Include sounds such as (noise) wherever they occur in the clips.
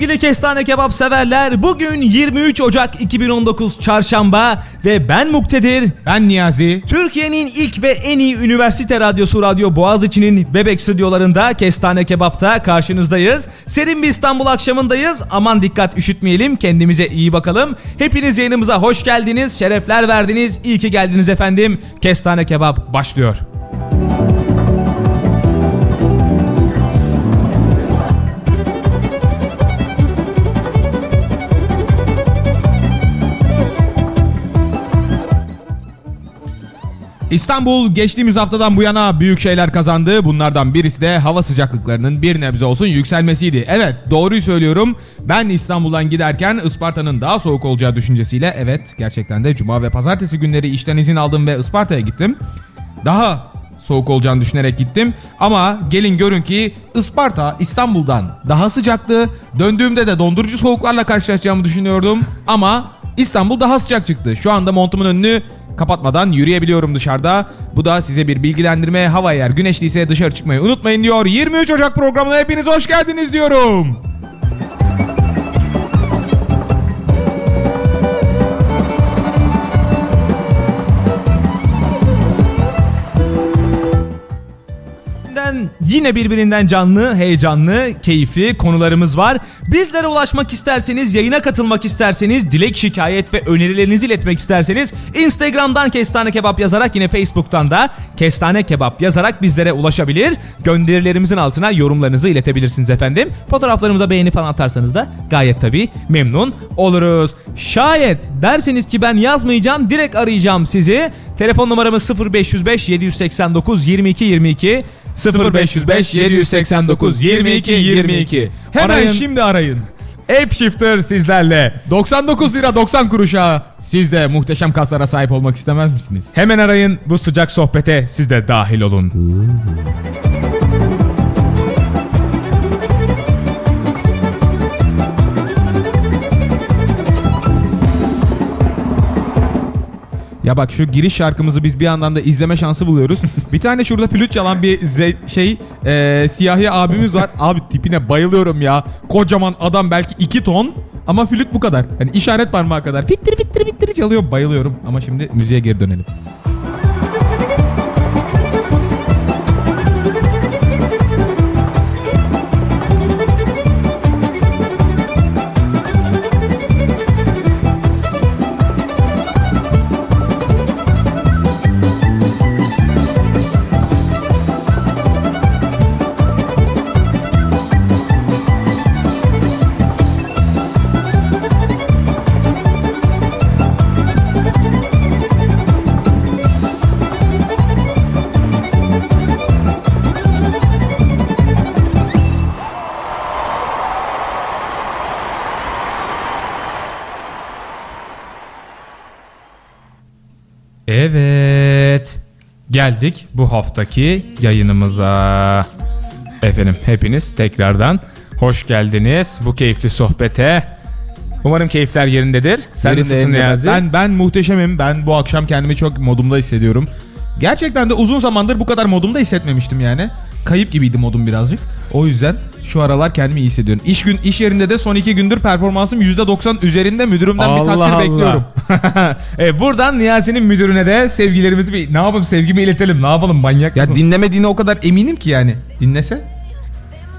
Sevgili kestane kebap severler. Bugün 23 Ocak 2019 Çarşamba ve ben Muktedir. Ben Niyazi. Türkiye'nin ilk ve en iyi üniversite radyosu Radyo Boğaziçi'nin Bebek stüdyolarında Kestane Kebap'ta karşınızdayız. Serin bir İstanbul akşamındayız. Aman dikkat üşütmeyelim, kendimize iyi bakalım. Hepiniz yayınımıza hoş geldiniz, şerefler verdiniz. İyi ki geldiniz efendim. Kestane Kebap başlıyor. İstanbul geçtiğimiz haftadan bu yana büyük şeyler kazandı. Bunlardan birisi de hava sıcaklıklarının bir nebze olsun yükselmesiydi. Evet doğruyu söylüyorum. Ben İstanbul'dan giderken Isparta'nın daha soğuk olacağı düşüncesiyle evet gerçekten de cuma ve pazartesi günleri işten izin aldım ve Isparta'ya gittim. Daha soğuk olacağını düşünerek gittim. Ama gelin görün ki Isparta İstanbul'dan daha sıcaktı. Döndüğümde de dondurucu soğuklarla karşılaşacağımı düşünüyordum. Ama İstanbul daha sıcak çıktı. Şu anda montumun önünü kapatmadan yürüyebiliyorum dışarıda. Bu da size bir bilgilendirme. Hava eğer güneşliyse dışarı çıkmayı unutmayın diyor. 23 Ocak programına hepiniz hoş geldiniz diyorum. Yine birbirinden canlı, heyecanlı, keyifli konularımız var. Bizlere ulaşmak isterseniz, yayına katılmak isterseniz, dilek, şikayet ve önerilerinizi iletmek isterseniz Instagram'dan Kestane Kebap yazarak yine Facebook'tan da Kestane Kebap yazarak bizlere ulaşabilir. Gönderilerimizin altına yorumlarınızı iletebilirsiniz efendim. Fotoğraflarımıza beğeni falan atarsanız da gayet tabii memnun oluruz. Şayet derseniz ki ben yazmayacağım, direkt arayacağım sizi. Telefon numaramız 0505 789 22 22 0505 789 22 22. Hemen arayın. şimdi arayın. App Shifter sizlerle. 99 lira 90 kuruşa siz de muhteşem kaslara sahip olmak istemez misiniz? Hemen arayın bu sıcak sohbete siz de dahil olun. Ya bak şu giriş şarkımızı biz bir yandan da izleme şansı buluyoruz. (laughs) bir tane şurada flüt çalan bir şey e, siyahi abimiz var. Abi tipine bayılıyorum ya. Kocaman adam belki 2 ton ama flüt bu kadar. Yani işaret parmağı kadar. Fittir fittir fittir çalıyor. Bayılıyorum. Ama şimdi müziğe geri dönelim. Geldik bu haftaki yayınımıza. Efendim hepiniz tekrardan hoş geldiniz bu keyifli sohbete. Umarım keyifler yerindedir. Sen Yerinde, nasılsın Niyazi? Ben, ben muhteşemim. Ben bu akşam kendimi çok modumda hissediyorum. Gerçekten de uzun zamandır bu kadar modumda hissetmemiştim yani. Kayıp gibiydi modum birazcık. O yüzden şu aralar kendimi iyi hissediyorum. İş gün iş yerinde de son iki gündür performansım %90 üzerinde müdürümden Allah bir takdir Allah. bekliyorum. (laughs) e, buradan Niyazi'nin müdürüne de sevgilerimizi bir ne yapalım sevgimi iletelim. Ne yapalım manyak Ya dinlemediğine o kadar eminim ki yani. Dinlese.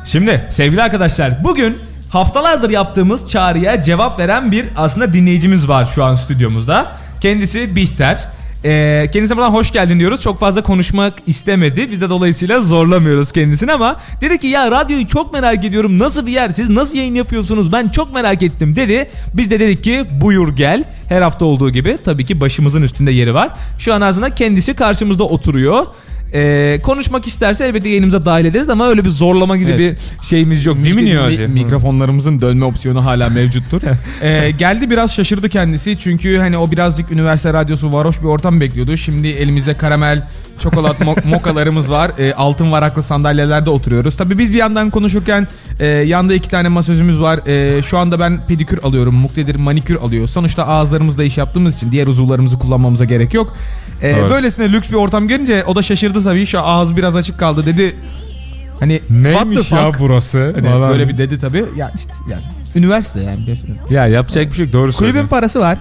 Şimdi sevgili arkadaşlar bugün haftalardır yaptığımız çağrıya cevap veren bir aslında dinleyicimiz var şu an stüdyomuzda. Kendisi Bihter. E, kendisine buradan hoş geldin diyoruz. Çok fazla konuşmak istemedi. Biz de dolayısıyla zorlamıyoruz kendisini ama dedi ki ya radyoyu çok merak ediyorum. Nasıl bir yer? Siz nasıl yayın yapıyorsunuz? Ben çok merak ettim dedi. Biz de dedik ki buyur gel. Her hafta olduğu gibi tabii ki başımızın üstünde yeri var. Şu an ağzında kendisi karşımızda oturuyor. Ee, konuşmak isterse elbette yayınımıza dahil ederiz ama öyle bir zorlama gibi Evet. bir şeyimiz yok. Değil mi Niyazi? Mikrofonlarımızın dönme opsiyonu hala mevcuttur. (laughs) Ee, geldi biraz şaşırdı kendisi çünkü hani o birazcık üniversite radyosu varoş bir ortam bekliyordu. Şimdi elimizde karamel, çokolat mo- (laughs) mokalarımız var. Ee, altın varaklı sandalyelerde oturuyoruz. Tabii biz bir yandan konuşurken e, yanda iki tane masözümüz var. E, şu anda ben pedikür alıyorum. Muktedir manikür alıyor. Sonuçta ağızlarımızda iş yaptığımız için diğer uzuvlarımızı kullanmamıza gerek yok. E, böylesine lüks bir ortam görünce o da şaşırdı tabii. Şu ağız biraz açık kaldı dedi. Hani the fuck? burası? Hani böyle bir dedi tabii. Ya işte yani üniversite yani. Ya yapacak bir şey yok doğru Kulübün söylüyorsun. parası var.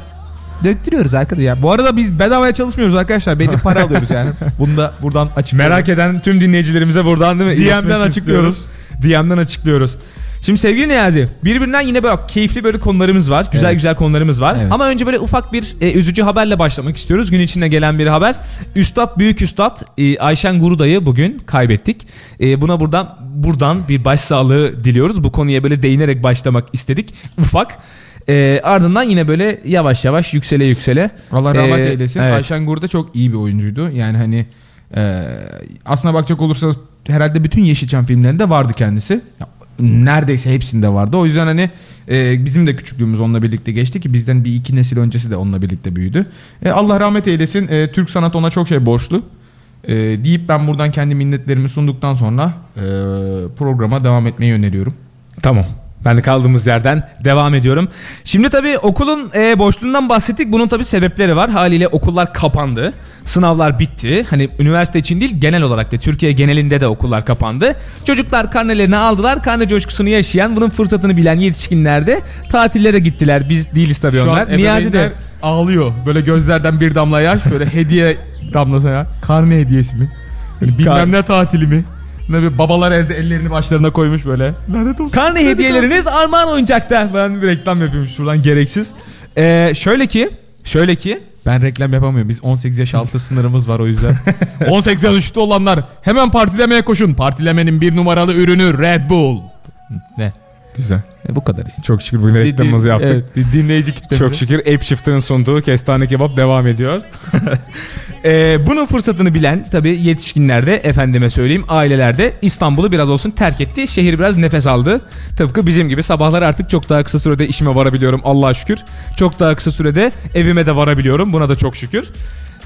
Döktürüyoruz arkada ya. Bu arada biz bedavaya çalışmıyoruz arkadaşlar. Belli para (laughs) alıyoruz yani. Bunu da buradan açık. Merak eden tüm dinleyicilerimize buradan değil mi? DM'den açıklıyoruz. DM'den açıklıyoruz. Şimdi sevgili Niyazi birbirinden yine böyle keyifli böyle konularımız var. Güzel Evet. güzel konularımız var. Evet. Ama önce böyle ufak bir e, üzücü haberle başlamak istiyoruz. Gün içinde gelen bir haber. Üstad büyük üstad e, Ayşen Guruday'ı bugün kaybettik. E, buna buradan buradan bir başsağlığı diliyoruz. Bu konuya böyle değinerek başlamak istedik. Ufak. E, ardından yine böyle yavaş yavaş yüksele yüksele. Allah rahmet E, eylesin. evet. Ayşen Gurda çok iyi bir oyuncuydu. Yani hani e, aslına bakacak olursanız herhalde bütün Yeşilçam filmlerinde vardı kendisi. Neredeyse hepsinde vardı. O yüzden hani e, bizim de küçüklüğümüz onunla birlikte geçti ki bizden bir iki nesil öncesi de onunla birlikte büyüdü. E, Allah rahmet eylesin. E, Türk sanat ona çok şey borçlu. E, deyip ben buradan kendi minnetlerimi sunduktan sonra e, programa devam etmeyi öneriyorum. Tamam. Ben de kaldığımız yerden devam ediyorum. Şimdi tabii okulun e, boşluğundan bahsettik. Bunun tabii sebepleri var. Haliyle okullar kapandı. Sınavlar bitti. Hani üniversite için değil genel olarak da Türkiye genelinde de okullar kapandı. Çocuklar karnelerini aldılar. Karne coşkusunu yaşayan, bunun fırsatını bilen yetişkinler de tatillere gittiler. Biz değiliz tabii Şu onlar. Niyazi de ağlıyor. Böyle gözlerden bir damla yaş. Böyle hediye damlası ya. Karne hediyesi mi? Böyle bilmem ne tatili mi? Ne bir babalar evde ellerini başlarına koymuş böyle. Lanet olsun. Karne hediyeleriniz armağan oyuncakta. Ben bir reklam yapıyorum şuradan gereksiz. Ee, şöyle ki, şöyle ki Ben reklam yapamıyorum. Biz 18 yaş altı (laughs) sınırımız var o yüzden. (laughs) 18 yaş üstü olanlar hemen partilemeye koşun. Partilemenin bir numaralı ürünü Red Bull. Ne? Güzel. E, bu kadar işte. Çok şükür bugün reklamımızı yaptık. Evet, dinleyici kitlemize. Çok şükür Ape Shift'ın sunduğu kestane kebap devam ediyor. (laughs) Ee, bunun fırsatını bilen tabii yetişkinlerde efendime söyleyeyim ailelerde İstanbul'u biraz olsun terk etti. Şehir biraz nefes aldı. Tıpkı bizim gibi sabahlar artık çok daha kısa sürede işime varabiliyorum Allah'a şükür. Çok daha kısa sürede evime de varabiliyorum buna da çok şükür.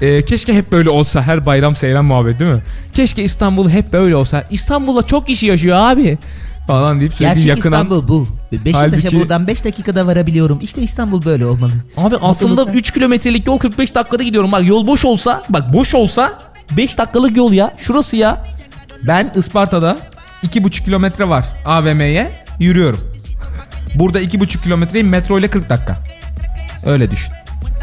Ee, keşke hep böyle olsa her bayram seyran muhabbet değil mi? Keşke İstanbul hep böyle olsa. İstanbul'da çok kişi yaşıyor abi. Falan deyip sürekli Gerçek yakınan İstanbul bu. Beşiktaş'a Halbuki- buradan 5 dakikada varabiliyorum. İşte İstanbul böyle olmalı. Abi aslında Mutluluklar. 3 kilometrelik yol 45 dakikada gidiyorum. Bak yol boş olsa, bak boş olsa 5 dakikalık yol ya. Şurası ya. Ben Isparta'da 2,5 kilometre var AVM'ye yürüyorum. Burada 2,5 kilometreyi metro ile 40 dakika. Öyle düşün.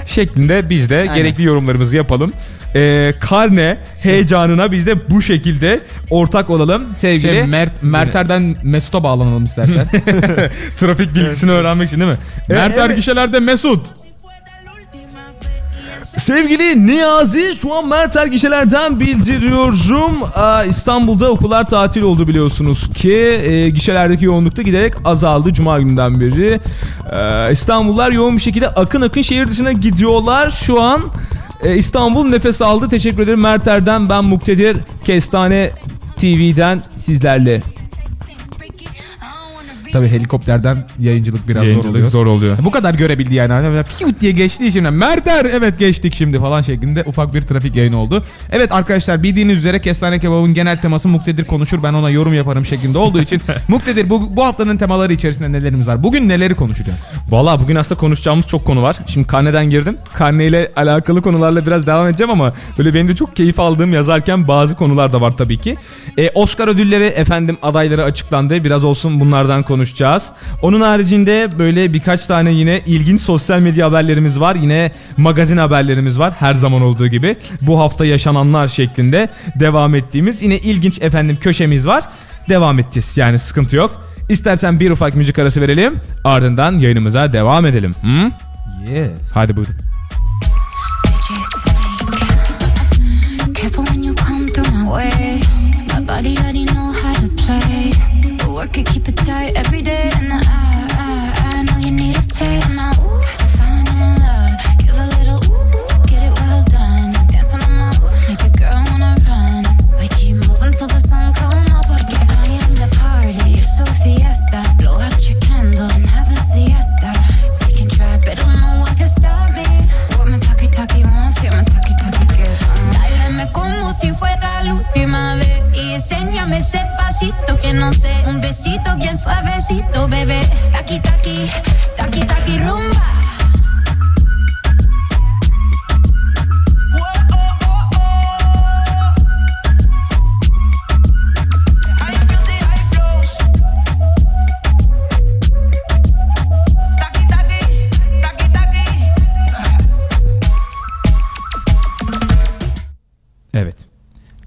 Şeklinde biz de Aynen. gerekli yorumlarımızı yapalım. Ee, karne heyecanına biz de bu şekilde ortak olalım sevgili. Şey, Mert, Merter'den Mesut'a bağlanalım istersen. (laughs) trafik bilgisini öğrenmek için değil mi? Merter Evet. gişelerde Mesut. Sevgili Niyazi şu an Mertel gişelerden bildiriyorum. İstanbul'da okullar tatil oldu biliyorsunuz ki. E, gişelerdeki yoğunlukta giderek azaldı Cuma günden beri. Ee, İstanbullular yoğun bir şekilde akın akın şehir dışına gidiyorlar. Şu an e, İstanbul nefes aldı. Teşekkür ederim Merter'den. Ben Muktedir Kestane TV'den sizlerle. Tabii helikopterden yayıncılık biraz zor Yayıncılık oluyor. zor oluyor. Bu kadar görebildi yani. Hani Piyut diye geçtiği için Merter evet geçtik şimdi falan şeklinde ufak bir trafik yayını oldu. Evet arkadaşlar bildiğiniz üzere Kestane Kebab'ın genel teması Muktedir konuşur ben ona yorum yaparım şeklinde olduğu için (laughs) Muktedir bu, bu haftanın temaları içerisinde nelerimiz var? Bugün neleri konuşacağız? Valla bugün aslında konuşacağımız çok konu var. Şimdi karneden girdim. Karneyle alakalı konularla biraz devam edeceğim ama böyle benim de çok keyif aldığım yazarken bazı konular da var tabii ki. Ee, Oscar ödülleri efendim adayları açıklandı. Biraz olsun bunlardan konuşacağız. Onun haricinde böyle birkaç tane yine ilginç sosyal medya haberlerimiz var. Yine magazin haberlerimiz var her zaman olduğu gibi. Bu hafta yaşananlar şeklinde devam ettiğimiz yine ilginç efendim köşemiz var. Devam edeceğiz yani sıkıntı yok. İstersen bir ufak müzik arası verelim. Ardından yayınımıza devam edelim. Hı? Yes. Hadi buyurun. Careful when you come through my way. My body already work it, keep it tight. Every si fuera la última vez. Y enséñame ese pasito que no sé. Un besito bien suavecito, bebé. Taki, taki, taki, taki, rumbo.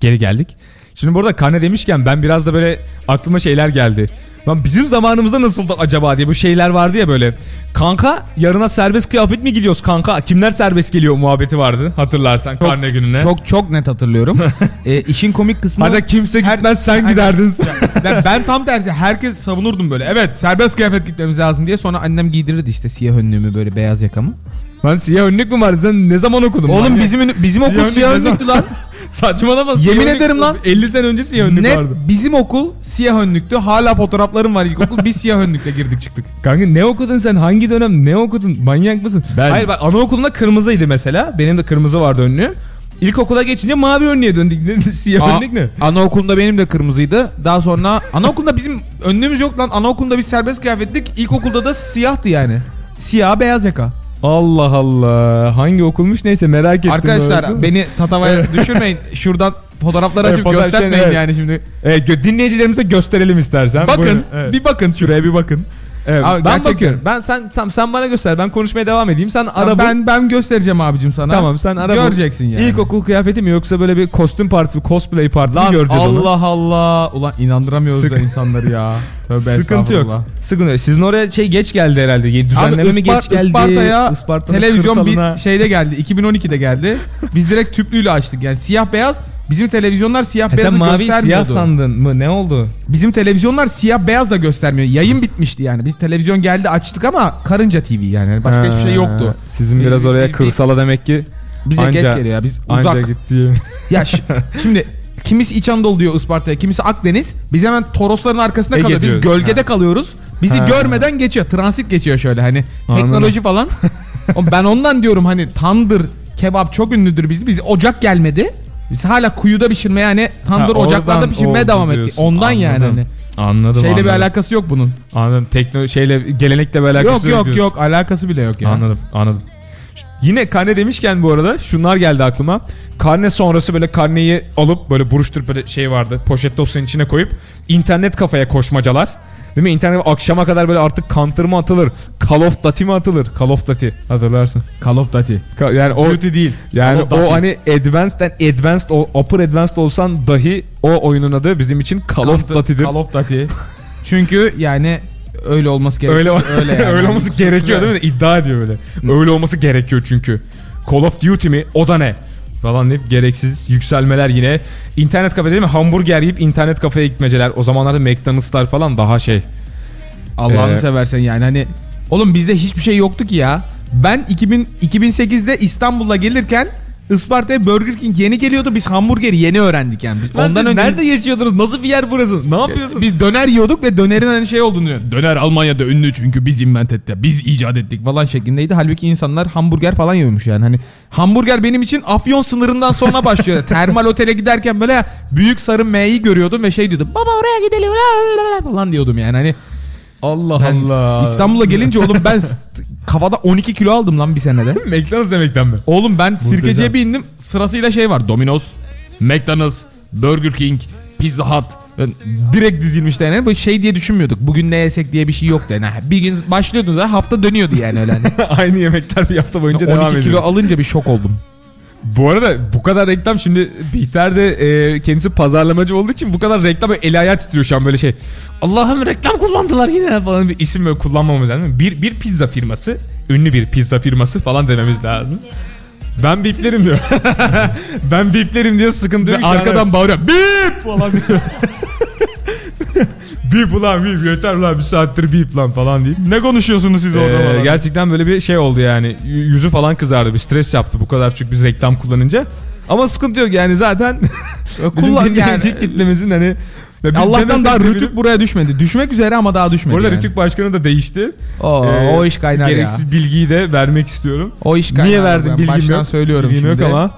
Geri geldik. Şimdi burada karne demişken ben biraz da böyle aklıma şeyler geldi. Lan bizim zamanımızda nasıldı acaba diye bu şeyler vardı ya böyle. Kanka yarına serbest kıyafet mi gidiyoruz kanka? Kimler serbest geliyor muhabbeti vardı hatırlarsan karne gününe. Çok çok net hatırlıyorum. (laughs) e, işin komik kısmı... Hadi kimse Her- gitmez sen Aynen. giderdin. ben, ben tam tersi herkes savunurdum böyle. Evet serbest kıyafet gitmemiz lazım diye. Sonra annem giydirirdi işte siyah önlüğümü böyle beyaz yakamı. Lan siyah önlük mü vardı? Sen ne zaman okudun? Oğlum Manyak. bizim bizim okul Siyah siyah önlük ne önlüktü lan. (laughs) (laughs) Saçmalama. Yemin siyah önlük- ederim lan. 50 sene önce siyah önlük Net vardı. bizim okul siyah önlüktü. Hala fotoğraflarım var ilkokul. Biz siyah önlükle girdik çıktık. (laughs) Kanka ne okudun sen? Hangi dönem ne okudun? Manyak mısın? Ben- Hayır bak anaokulunda kırmızıydı mesela. Benim de kırmızı vardı önlüğüm. İlkokula geçince mavi önlüğe döndük. Ne- (laughs) Siyah önlük ne? Anaokulunda benim de kırmızıydı. Daha sonra anaokulunda bizim önlüğümüz yok lan. Anaokulunda biz serbest kıyafettik. İlkokulda da siyahtı yani. Siyah beyaz yaka. Allah Allah. Hangi okulmuş neyse merak ettim. Arkadaşlar beni tatavaya düşürmeyin. (laughs) Şuradan fotoğrafları Evet, açıp fotoğraf- göstermeyin evet. yani şimdi. Evet, dinleyicilerimize gösterelim istersen. Bakın, Buyurun. Evet. bir bakın şuraya bir bakın. Evet, Abi, ben gerçekten. bakıyorum. Ben sen tam sen bana göster. Ben konuşmaya devam edeyim. Sen ara bul. ben ben göstereceğim abicim sana. Tamam sen ara bul. Göreceksin yani. İlkokul kıyafeti mi yoksa böyle bir kostüm partisi, cosplay partisi mi Lan göreceğiz onu? Allah Allah. Ulan inandıramıyoruz Sık- da insanları ya. (laughs) Tövbe Sıkıntı yok. Sıkıntı yok. Sizin oraya şey geç geldi herhalde. Düzenleme Abi mi geç geldi? Isparta'ya Isparta'nın televizyon kırsalına. bir şeyde geldi. 2012'de geldi. Biz direkt tüplüyle açtık. Yani siyah beyaz. Bizim televizyonlar siyah Ha, beyazı sen mavi siyah sandın mı? Ne oldu? Bizim televizyonlar siyah beyaz da göstermiyor. Yayın bitmişti yani. Biz televizyon geldi açtık ama karınca TV yani. Yani Başka hiçbir şey yoktu. Sizin Biz- biraz oraya biz- kırsala demek ki Bize Anca- geç geliyor ya. Biz anca uzak. gitti. Ya (laughs) şimdi kimisi İç Anadolu diyor Isparta'ya, kimisi Akdeniz. Biz hemen Torosların arkasında Ege kalıyoruz. Biz diyoruz. gölgede Ha. kalıyoruz. Bizi Ha. görmeden geçiyor. Transit geçiyor şöyle hani. Anladım. Teknoloji falan. (laughs) Ben ondan diyorum hani tandır kebap çok ünlüdür bizde. Biz ocak gelmedi. Biz hala kuyuda pişirmeye yani tandır Ha, ocaklarda oradan pişirmeye oldu devam ettik. diyorsun. Ondan yani Anladım. hani. Anladım Şeyle anladım. bir alakası yok bunun. Anladım. Tekno şeyle gelenekle bir alakası yok yok diyorsun. yok alakası bile yok yani. Anladım anladım. Yine karne demişken bu arada şunlar geldi aklıma. Karne sonrası böyle karneyi alıp böyle buruşturup böyle şey vardı. Poşet dosyanın içine koyup internet kafaya koşmacalar. Değil mi? İnternet akşama kadar böyle artık counter mı atılır? Call of Duty mi atılır? Call of Duty hatırlarsın. Call of Duty. Ka- Yani o Duty değil. yani Duty. o hani advanced o upper advanced olsan dahi o oyunun adı bizim için Call of Duty'dir. Call of Duty. Çünkü yani öyle olması gerekiyor. Öyle öyle, (laughs) yani. öyle olması gerekiyor değil mi? İddia ediyor böyle. Öyle olması gerekiyor çünkü. Call of Duty mi? O da ne? Falan deyip gereksiz yükselmeler yine. İnternet kafe değil mi? Hamburger yiyip internet kafeye gitmeceler. O zamanlarda McDonald'slar falan daha şey. Allah'ını Ee, seversen yani hani oğlum bizde hiçbir şey yoktu ki ya. Ben 2000 2008'de İstanbul'a gelirken Isparta'ya Burger King yeni geliyordu. Biz hamburgeri yeni öğrendik yani. Biz Ondan önce nerede yaşıyordunuz? Nasıl bir yer burası? Ne yapıyorsun? biz döner yiyorduk ve dönerin hani şey olduğunu diyor. Döner Almanya'da ünlü çünkü biz invent ettik. Biz icat ettik falan şeklindeydi. Halbuki insanlar hamburger falan yiyormuş yani. Hani hamburger benim için Afyon sınırından sonra başlıyor. (laughs) Termal otele giderken böyle büyük sarı M'yi görüyordum ve şey diyordum. Baba oraya gidelim (laughs) falan diyordum yani. Hani Allah ben Allah. İstanbul'a gelince oğlum ben s- kafada 12 kilo aldım lan bir senede. (laughs) McDonald's yemekten mi? Oğlum ben sirkeciye Muhteşem. bindim. Sırasıyla şey var. Domino's, McDonald's, Burger King, Pizza Hut. Ben direkt dizilmişti yani. Böyle şey diye düşünmüyorduk. Bugün ne yesek diye bir şey yoktu yani. Bir gün başlıyordunuz ha hafta dönüyordu yani öyle hani. (laughs) Aynı yemekler bir hafta boyunca devam 12 ediyor. kilo alınca bir şok oldum. Bu arada bu kadar reklam şimdi Bihter de e, kendisi pazarlamacı olduğu için bu kadar reklam böyle eli ayağı titriyor şu an böyle şey. Allah'ım reklam kullandılar yine falan bir isim böyle kullanmamız lazım. Bir, bir pizza firması, ünlü bir pizza firması falan dememiz lazım. Ben biplerim diyor. (laughs) ben biplerim diye sıkıntı yok. Arkadan bağırıyor. Bip falan diyor. (laughs) bip ulan bip yeter ulan bir saattir bip lan falan deyip. ne konuşuyorsunuz siz orada Ee, falan? gerçekten böyle bir şey oldu yani. Y- Yüzü falan kızardı. Bir stres yaptı bu kadar çünkü biz reklam kullanınca. Ama sıkıntı yok yani zaten (laughs) bizim Kullan- dinleyici yani- kitlemizin hani Ya biz Allah'tan daha Rütük bile- buraya düşmedi. Düşmek üzere ama daha düşmedi. Bu arada yani. Rütük Başkanı da değişti. Oo, Ee, o iş kaynar Gereksiz ya. bilgiyi de vermek istiyorum. O iş kaynar. Niye verdim bilgim baştan yok. söylüyorum bilgim şimdi. yok ama.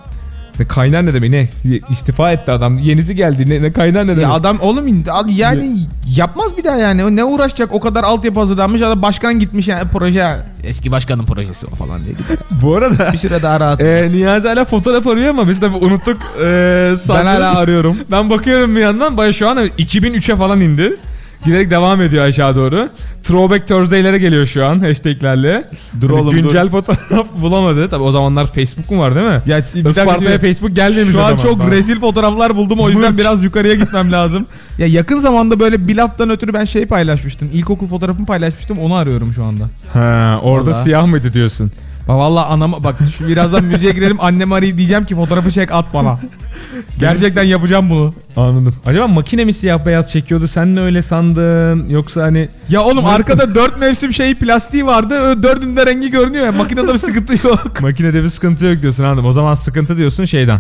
Ne kaynar ne demek ne? İstifa etti adam. Yenisi geldi. Ne, ne kaynar ne demek? Ya adam oğlum yani yapmaz bir daha yani. Ne uğraşacak o kadar altyapı hazırlanmış adam başkan gitmiş yani proje. Eski başkanın projesi o falan diye gider. (laughs) Bu arada Bir süre daha rahat. (laughs) e, Niyazi hala fotoğraf arıyor ama biz tabii unuttuk. E, ben hala arıyorum. Ben bakıyorum bir yandan. Baya şu an 2003'e falan indi. Giderek devam ediyor aşağı doğru. Throwback Thursday'lere geliyor şu an hashtaglerle. Dur Hani oğlum, Güncel dur. fotoğraf (laughs) bulamadı. Tabii o zamanlar Facebook mu var değil mi? Ya bir Isparta'ya Facebook gelmemiş Şu an zaman. çok Tamam. rezil fotoğraflar buldum o yüzden biraz yukarıya gitmem lazım. (laughs) Ya yakın zamanda böyle bir laftan ötürü ben şey paylaşmıştım. İlkokul fotoğrafımı paylaşmıştım onu arıyorum şu anda. Ha, orada Vallahi. siyah mıydı diyorsun? Bak valla anama bak şu birazdan müziğe girelim annemi arayıp diyeceğim ki fotoğrafı çek at bana. (laughs) Gerçekten yapacağım bunu. Anladım. Acaba makine mi siyah beyaz çekiyordu? Sen mi öyle sandın? Yoksa hani Ya oğlum arkada dört mevsim şeyi plastiği vardı. Ö, Dördünde rengi görünüyor ya. Makinede bir sıkıntı yok. (laughs) makinede bir sıkıntı yok diyorsun anladım. O zaman sıkıntı diyorsun şeyden.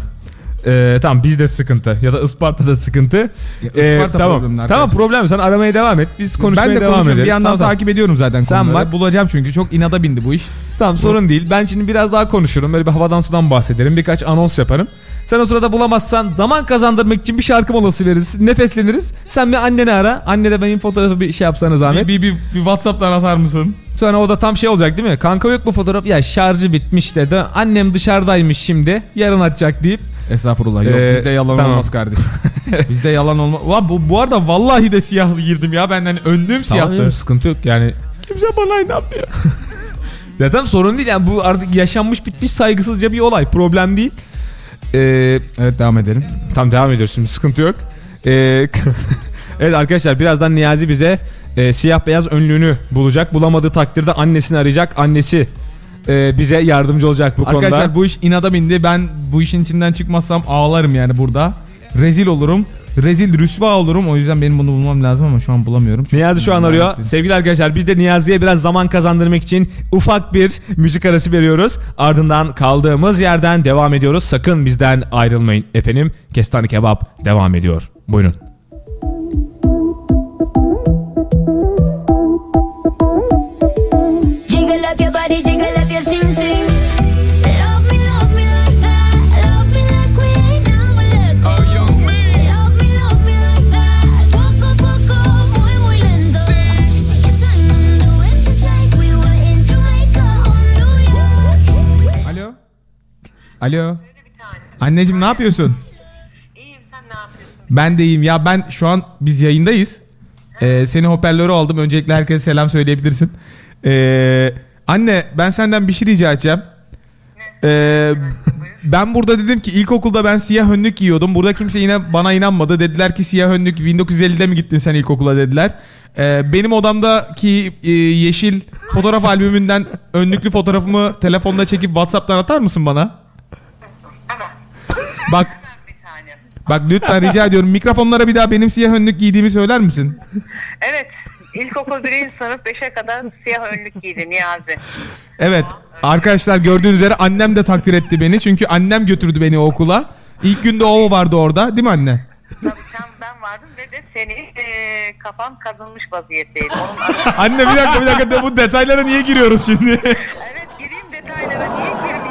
Ee, tamam bizde sıkıntı ya da Isparta'da sıkıntı. Ee, Isparta tamam. problemli Tamam arkadaşlar. problem sen aramaya devam et. Biz konuşmaya ben de devam konuşuyorum. ederiz. Bir yandan Tamam, tamam. takip ediyorum zaten Sen konuları. bak. Bulacağım çünkü çok inada bindi bu iş. Tamam sorun değil. Ben şimdi biraz daha konuşurum. Böyle bir havadan sudan bahsederim. Birkaç anons yaparım. Sen o sırada bulamazsan zaman kazandırmak için bir şarkı molası veririz. Nefesleniriz. Sen bir anneni ara. Anne de benim fotoğrafı bir şey yapsana zahmet. Bir, bir, bir, bir Whatsapp'tan atar mısın? Sonra o da tam şey olacak değil mi? Kanka yok mu fotoğraf? Ya şarjı bitmiş dedi. Annem dışarıdaymış şimdi. Yarın atacak deyip. Estağfurullah yok Ee, bizde yalan tamam. olmaz kardeşim. (laughs) bizde yalan olmaz. Ulan bu, bu arada vallahi de siyahlı girdim ya benden önlüğüm Tamam, siyahtı. sıkıntı yok yani. Kimse bana inanmıyor. (laughs) Ya tamam sorun değil yani bu artık yaşanmış bitmiş saygısızca bir olay. Problem değil. Ee, Evet devam edelim. Tam devam ediyoruz şimdi sıkıntı yok. Ee, (laughs) evet arkadaşlar birazdan Niyazi bize e, siyah beyaz önlüğünü bulacak. Bulamadığı takdirde annesini arayacak. Annesi e, bize yardımcı olacak bu Arkadaşlar konuda. bu iş inada bindi. Ben bu işin içinden çıkmazsam ağlarım yani burada. Rezil olurum. Rezil rüsva olurum. O yüzden benim bunu bulmam lazım ama şu an bulamıyorum. Çünkü- Niyazi şu an arıyor. Lanet Sevgili arkadaşlar biz de Niyazi'ye biraz zaman kazandırmak için ufak bir müzik arası veriyoruz. Ardından kaldığımız yerden devam ediyoruz. Sakın bizden ayrılmayın efendim. Kestane kebap devam ediyor. Buyurun. Jiggle up your body, jiggle Alo. Anneciğim ne yapıyorsun? İyiyim sen ne yapıyorsun? Ben de iyiyim. Ya ben şu an biz yayındayız. Ee, seni hoparlörü aldım. Öncelikle herkese selam söyleyebilirsin. Ee, anne ben senden bir şey rica edeceğim. Ee, ben burada dedim ki ilkokulda ben siyah önlük giyiyordum. Burada kimse yine bana inanmadı. Dediler ki siyah önlük 1950'de mi gittin sen ilkokula dediler. Ee, benim odamdaki e, yeşil fotoğraf albümünden önlüklü fotoğrafımı telefonda çekip WhatsApp'tan atar mısın bana? Bak. Bak lütfen rica ediyorum mikrofonlara bir daha benim siyah önlük giydiğimi söyler misin? Evet. İlkokul 1. sınıf 5'e kadar siyah önlük giydi Niyazi. Evet arkadaşlar gördüğünüz üzere annem de takdir etti beni çünkü annem götürdü beni okula. İlk günde o vardı orada değil mi anne? Tabii sen ben vardım ve de seni e, kafan kazınmış vaziyetteydi. Onun (laughs) Anne bir dakika bir dakika bu detaylara niye giriyoruz şimdi? evet gireyim detaylara. Niye? Saçının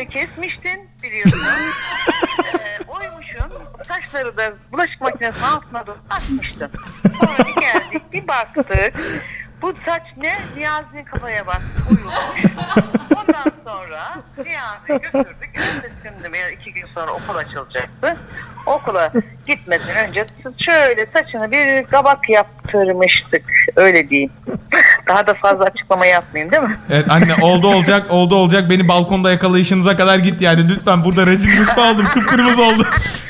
önünü kesmiştin biliyorsun. (laughs) e, oymuşsun. Saçları da bulaşık makinesinin altına doğru atmıştın. Sonra bir geldik bir baktık. Bu saç ne? Niyazi'nin kafaya bak. Uyumuş. Ondan sonra Niyazi'yi götürdük. Ertesi gün veya iki gün sonra okul açılacaktı. Okula gitmeden önce şöyle saçını bir kabak yaptırmıştık. Öyle diyeyim. Daha da fazla açıklama yapmayayım değil mi? Evet anne oldu olacak oldu olacak beni balkonda yakalayışınıza kadar git yani lütfen burada rezil rüsva oldum kıpkırmızı oldum.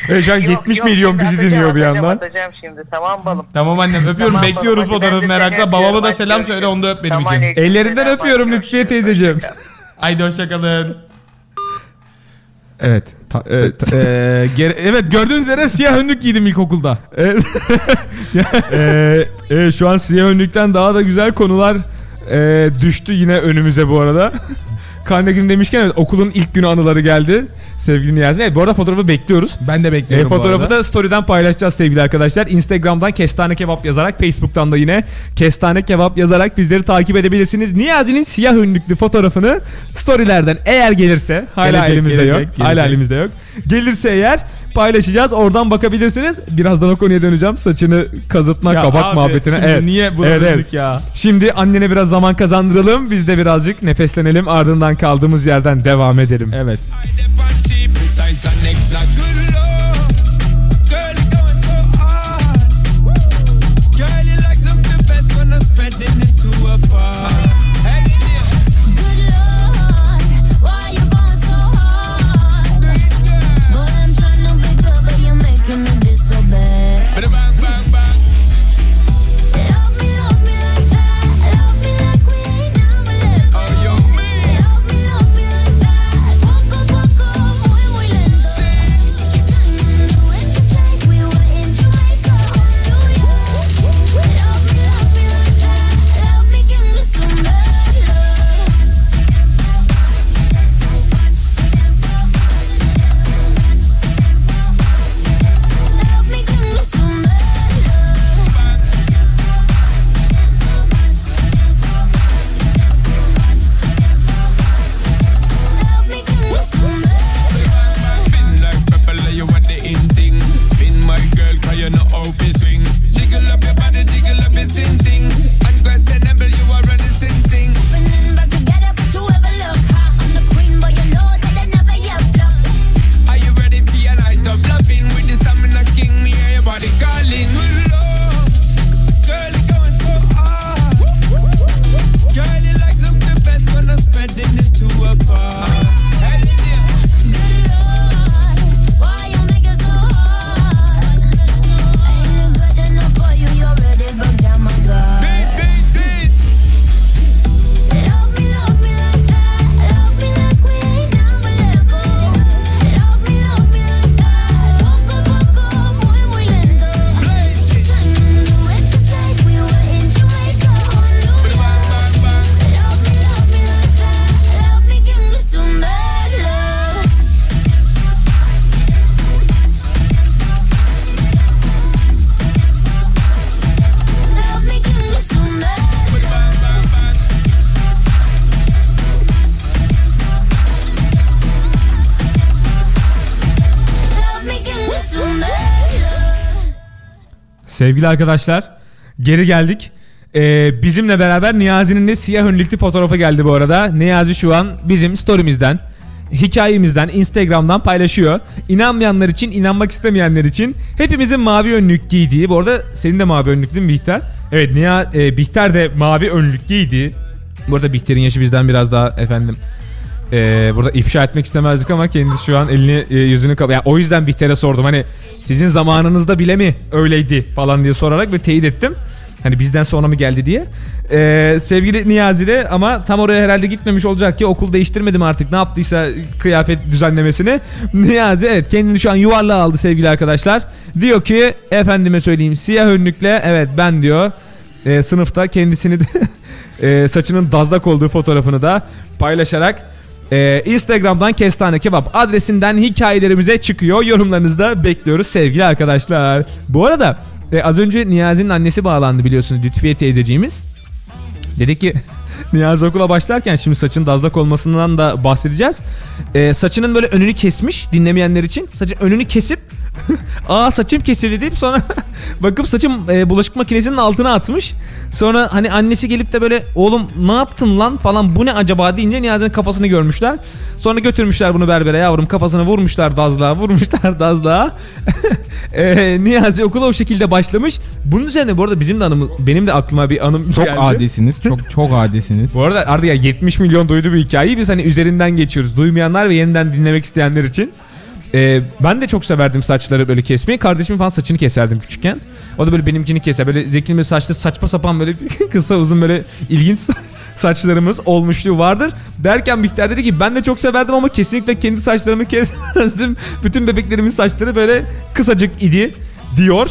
Evet, şu an Yok, 70 yok, milyon bizi atacağım, dinliyor bir yandan. Atacağım şimdi tamam balım. Tamam annem öpüyorum Tamam, bekliyoruz fotoğrafı merakla babama da selam söyle onu da öp benim Tamam, için. Ellerinden öpüyorum Lütfiye teyzeciğim. Haydi hoşçakalın. Evet. ta- Evet. Eee, (laughs) gere- evet gördüğünüz üzere siyah önlük giydim ilkokulda. Evet. Ee, (laughs) evet, şu an siyah önlükten daha da güzel konular e, düştü yine önümüze bu arada. Karne günü demişken evet, okulun ilk günü anıları geldi. Sevgili Niyazi. Evet, bu arada fotoğrafı bekliyoruz. Ben de E, bekliyorum bu fotoğrafı da story'den paylaşacağız sevgili arkadaşlar. Instagram'dan Kestane Kebap yazarak, Facebook'tan da yine Kestane Kebap yazarak bizleri takip edebilirsiniz. Niyazi'nin siyah önlüklü fotoğrafını story'lerden eğer gelirse, hala Gelecek, elimizde gelecek, yok. Hala gelecek. elimizde yok. Gelirse eğer paylaşacağız. Oradan bakabilirsiniz. Birazdan o konuya döneceğim. Saçını kazıtma, Ya kabak abi, muhabbetine. Evet. niye buna Evet, evet. ya? Şimdi annene biraz zaman kazandıralım. Biz de birazcık nefeslenelim. Ardından kaldığımız yerden devam edelim. Evet. Dip on she precise and exact. Sevgili arkadaşlar geri geldik. Ee, bizimle beraber Niyazi'nin de siyah önlüklü fotoğrafı geldi bu arada. Niyazi şu an bizim story'mizden, hikayemizden, Instagram'dan paylaşıyor. İnanmayanlar için, inanmak istemeyenler için hepimizin mavi önlük giydiği. Bu arada senin de mavi önlüklün Bihter. Evet Niya, e, Bihter de mavi önlük giydi. Bu arada Bihter'in yaşı bizden biraz daha efendim ee, burada ifşa etmek istemezdik ama kendisi şu an elini e, yüzünü kapa. Yani o yüzden Bihter'e sordum hani sizin zamanınızda bile mi öyleydi falan diye sorarak ve teyit ettim. Hani bizden sonra mı geldi diye. Ee, sevgili Niyazi de ama tam oraya herhalde gitmemiş olacak ki okul değiştirmedim artık ne yaptıysa kıyafet düzenlemesini. (laughs) Niyazi evet kendini şu an yuvarlığa aldı sevgili arkadaşlar. Diyor ki efendime söyleyeyim siyah önlükle evet ben diyor e, sınıfta kendisini de (laughs) e, saçının dazlak olduğu fotoğrafını da paylaşarak e, Instagram'dan Kestane Kebap adresinden hikayelerimize çıkıyor. Yorumlarınızı da bekliyoruz sevgili arkadaşlar. Bu arada e, az önce Niyazi'nin annesi bağlandı biliyorsunuz Lütfiye teyzeciğimiz. Dedi ki (laughs) Niyazi okula başlarken şimdi saçın dazlak olmasından da bahsedeceğiz. E, saçının böyle önünü kesmiş dinlemeyenler için. Saçın önünü kesip aa saçım kesildi deyip sonra (laughs) bakıp saçım e, bulaşık makinesinin altına atmış. Sonra hani annesi gelip de böyle oğlum ne yaptın lan falan bu ne acaba deyince Niyazi'nin kafasını görmüşler. Sonra götürmüşler bunu berbere yavrum kafasını vurmuşlar dazlığa vurmuşlar dazlığa. (laughs) e, Niyazi okula o şekilde başlamış. Bunun üzerine bu arada bizim de anımız benim de aklıma bir anım Çok geldi. adisiniz. Çok çok adisiniz. (laughs) Bu arada artık ya 70 milyon duydu bir hikayeyi biz hani üzerinden geçiyoruz. Duymayanlar ve yeniden dinlemek isteyenler için. Ee, ben de çok severdim saçları böyle kesmeyi. Kardeşimin falan saçını keserdim küçükken. O da böyle benimkini keser. Böyle Zeki'nin böyle saçlı saçma sapan böyle (laughs) kısa uzun böyle ilginç (laughs) saçlarımız olmuşluğu vardır. Derken Bihter dedi ki ben de çok severdim ama kesinlikle kendi saçlarımı (laughs) kesmezdim. Bütün bebeklerimin saçları böyle kısacık idi diyor.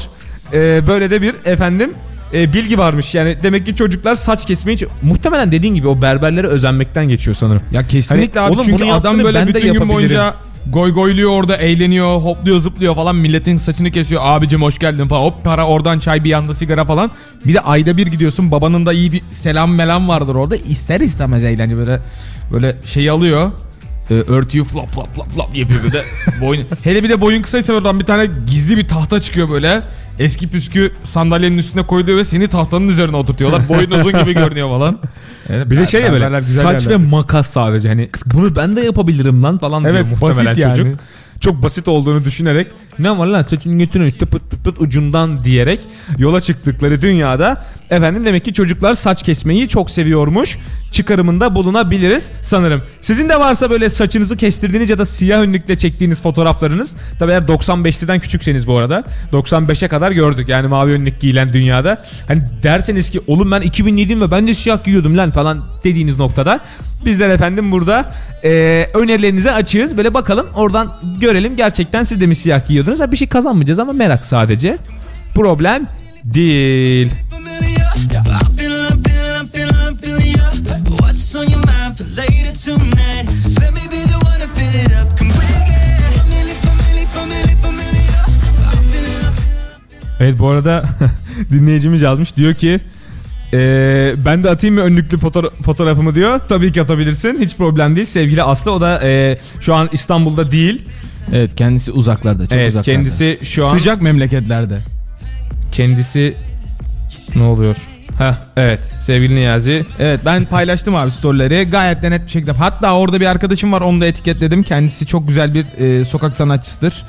Ee, böyle de bir efendim e, bilgi varmış. Yani demek ki çocuklar saç kesmeyi muhtemelen dediğin gibi o berberlere özenmekten geçiyor sanırım. Ya kesinlikle Hani, abi çünkü adam böyle bütün gün boyunca goy goyluyor orada eğleniyor hopluyor zıplıyor falan. Milletin saçını kesiyor. Abicim hoş geldin falan. Hop para oradan çay bir yanda sigara falan. Bir de ayda bir gidiyorsun. Babanın da iyi bir selam melam vardır orada. İster istemez eğlence böyle böyle şey alıyor e, örtüyü flap flap flap flap yapıyor bir de (laughs) boyun hele bir de boyun kısaysa oradan bir tane gizli bir tahta çıkıyor böyle eski püskü sandalyenin üstüne koyuluyor ve seni tahtanın üzerine oturtuyorlar boyun uzun gibi görünüyor falan (laughs) Bir de şey ya böyle güzel saç ve yerler. makas sadece hani bunu ben de yapabilirim lan falan Evet, diyor muhtemelen basit yani. çocuk. Çok basit olduğunu düşünerek ne var lan saçını götürün işte pıt pıt pıt ucundan diyerek yola çıktıkları dünyada efendim demek ki çocuklar saç kesmeyi çok seviyormuş. Çıkarımında bulunabiliriz sanırım. Sizin de varsa böyle saçınızı kestirdiğiniz ya da siyah önlükle çektiğiniz fotoğraflarınız. Tabi eğer 95'liden küçükseniz bu arada 95'e kadar gördük. Yani mavi önlük giyilen dünyada. Hani derseniz ki oğlum ben 2007'yim ve ben de siyah giyiyordum lan falan dediğiniz noktada bizler efendim burada e, önerilerinize açığız. Böyle bakalım oradan görelim. Gerçekten siz de mi siyah giyiyordunuz? Ha, bir şey kazanmayacağız ama merak sadece. Problem değil. Tonight? Let me be the one to fill it up. Come bring it. Family, family, family, familiar. I'm feeling, I'm feeling. Evet bu arada (laughs) dinleyicimiz yazmış diyor ki "Ee, ben de atayım mı önlüklü fotoğra- fotoğrafımı diyor. Tabii ki atabilirsin. Hiç problem değil. Sevgili Aslı o da e, şu an İstanbul'da değil. Evet kendisi uzaklarda çok evet uzaklarda. kendisi şu an Sıcak memleketlerde. kendisi ne oluyor? Heh, evet sevgili Niyazi. Evet ben paylaştım abi storyleri gayet de net bir şekilde. Hatta orada bir arkadaşım var onu da etiketledim. Kendisi çok güzel bir e, sokak sanatçısıdır.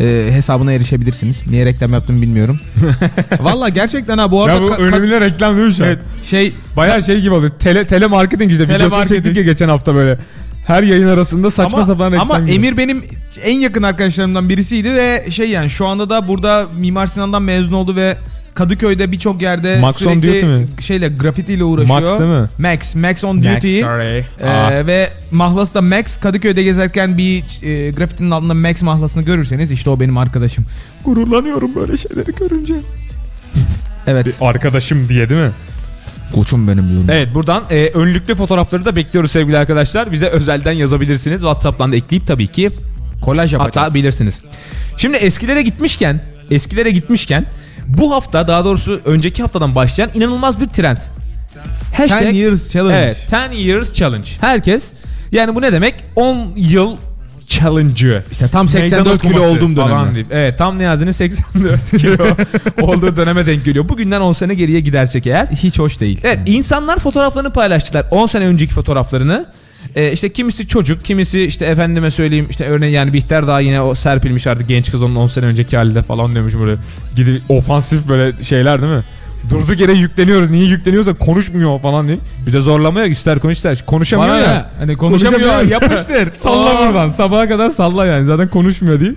E, hesabına erişebilirsiniz. Niye reklam yaptım bilmiyorum. (laughs) Valla gerçekten ha bu arada Ya bu önemli reklam değil mi şu an? evet, şey Bayağı şey gibi oluyor. Tele, telemarketing işte. Videosunu Telemarketing. çektik ya geçen hafta böyle. Her yayın arasında saçma ama, sapan reklam ama gibi. Emir benim en yakın arkadaşlarımdan birisiydi ve şey yani şu anda da burada Mimar Sinan'dan mezun oldu ve Kadıköy'de birçok yerde Max on sürekli şeyle grafitiyle uğraşıyor. Max değil mi? Max, Max on Max, Duty. sorry. Ee, Aa. ve mahlası da Max Kadıköy'de gezerken bir e, grafitinin altında Max mahlasını görürseniz işte o benim arkadaşım. Gururlanıyorum böyle şeyleri görünce. (laughs) evet. Arkadaşım diye değil mi? Koçum benim diyorum. Evet buradan e, önlüklü fotoğrafları da bekliyoruz sevgili arkadaşlar. Bize özelden yazabilirsiniz. Whatsapp'tan da ekleyip tabii ki Kolaj yapacağız. atabilirsiniz. Şimdi eskilere gitmişken, eskilere gitmişken bu hafta daha doğrusu önceki haftadan başlayan inanılmaz bir trend. Hashtag, 10 years challenge. Evet 10 years challenge. Herkes yani bu ne demek? 10 yıl challenge'ı. İşte tam 84 Meydan kilo olduğum deyip. Evet tam Niyazi'nin 84 kilo (laughs) olduğu döneme denk geliyor. Bugünden 10 sene geriye gidersek eğer. Hiç hoş değil. Evet insanlar fotoğraflarını paylaştılar. 10 sene önceki fotoğraflarını. Ee, işte kimisi çocuk, kimisi işte efendime söyleyeyim işte örneğin yani Bihter daha yine o serpilmiş artık genç kız onun 10 sene önceki halinde falan diyormuş böyle. Gidip ofansif böyle şeyler değil mi? Durduk yere yükleniyoruz. Niye yükleniyorsa konuşmuyor falan diye. Bir de zorlamaya ister konuş ister. Konuşamıyor Bana ya. ne? Hani konuşamıyor, yapıştır. (laughs) salla Aa. buradan. Sabaha kadar salla yani. Zaten konuşmuyor değil.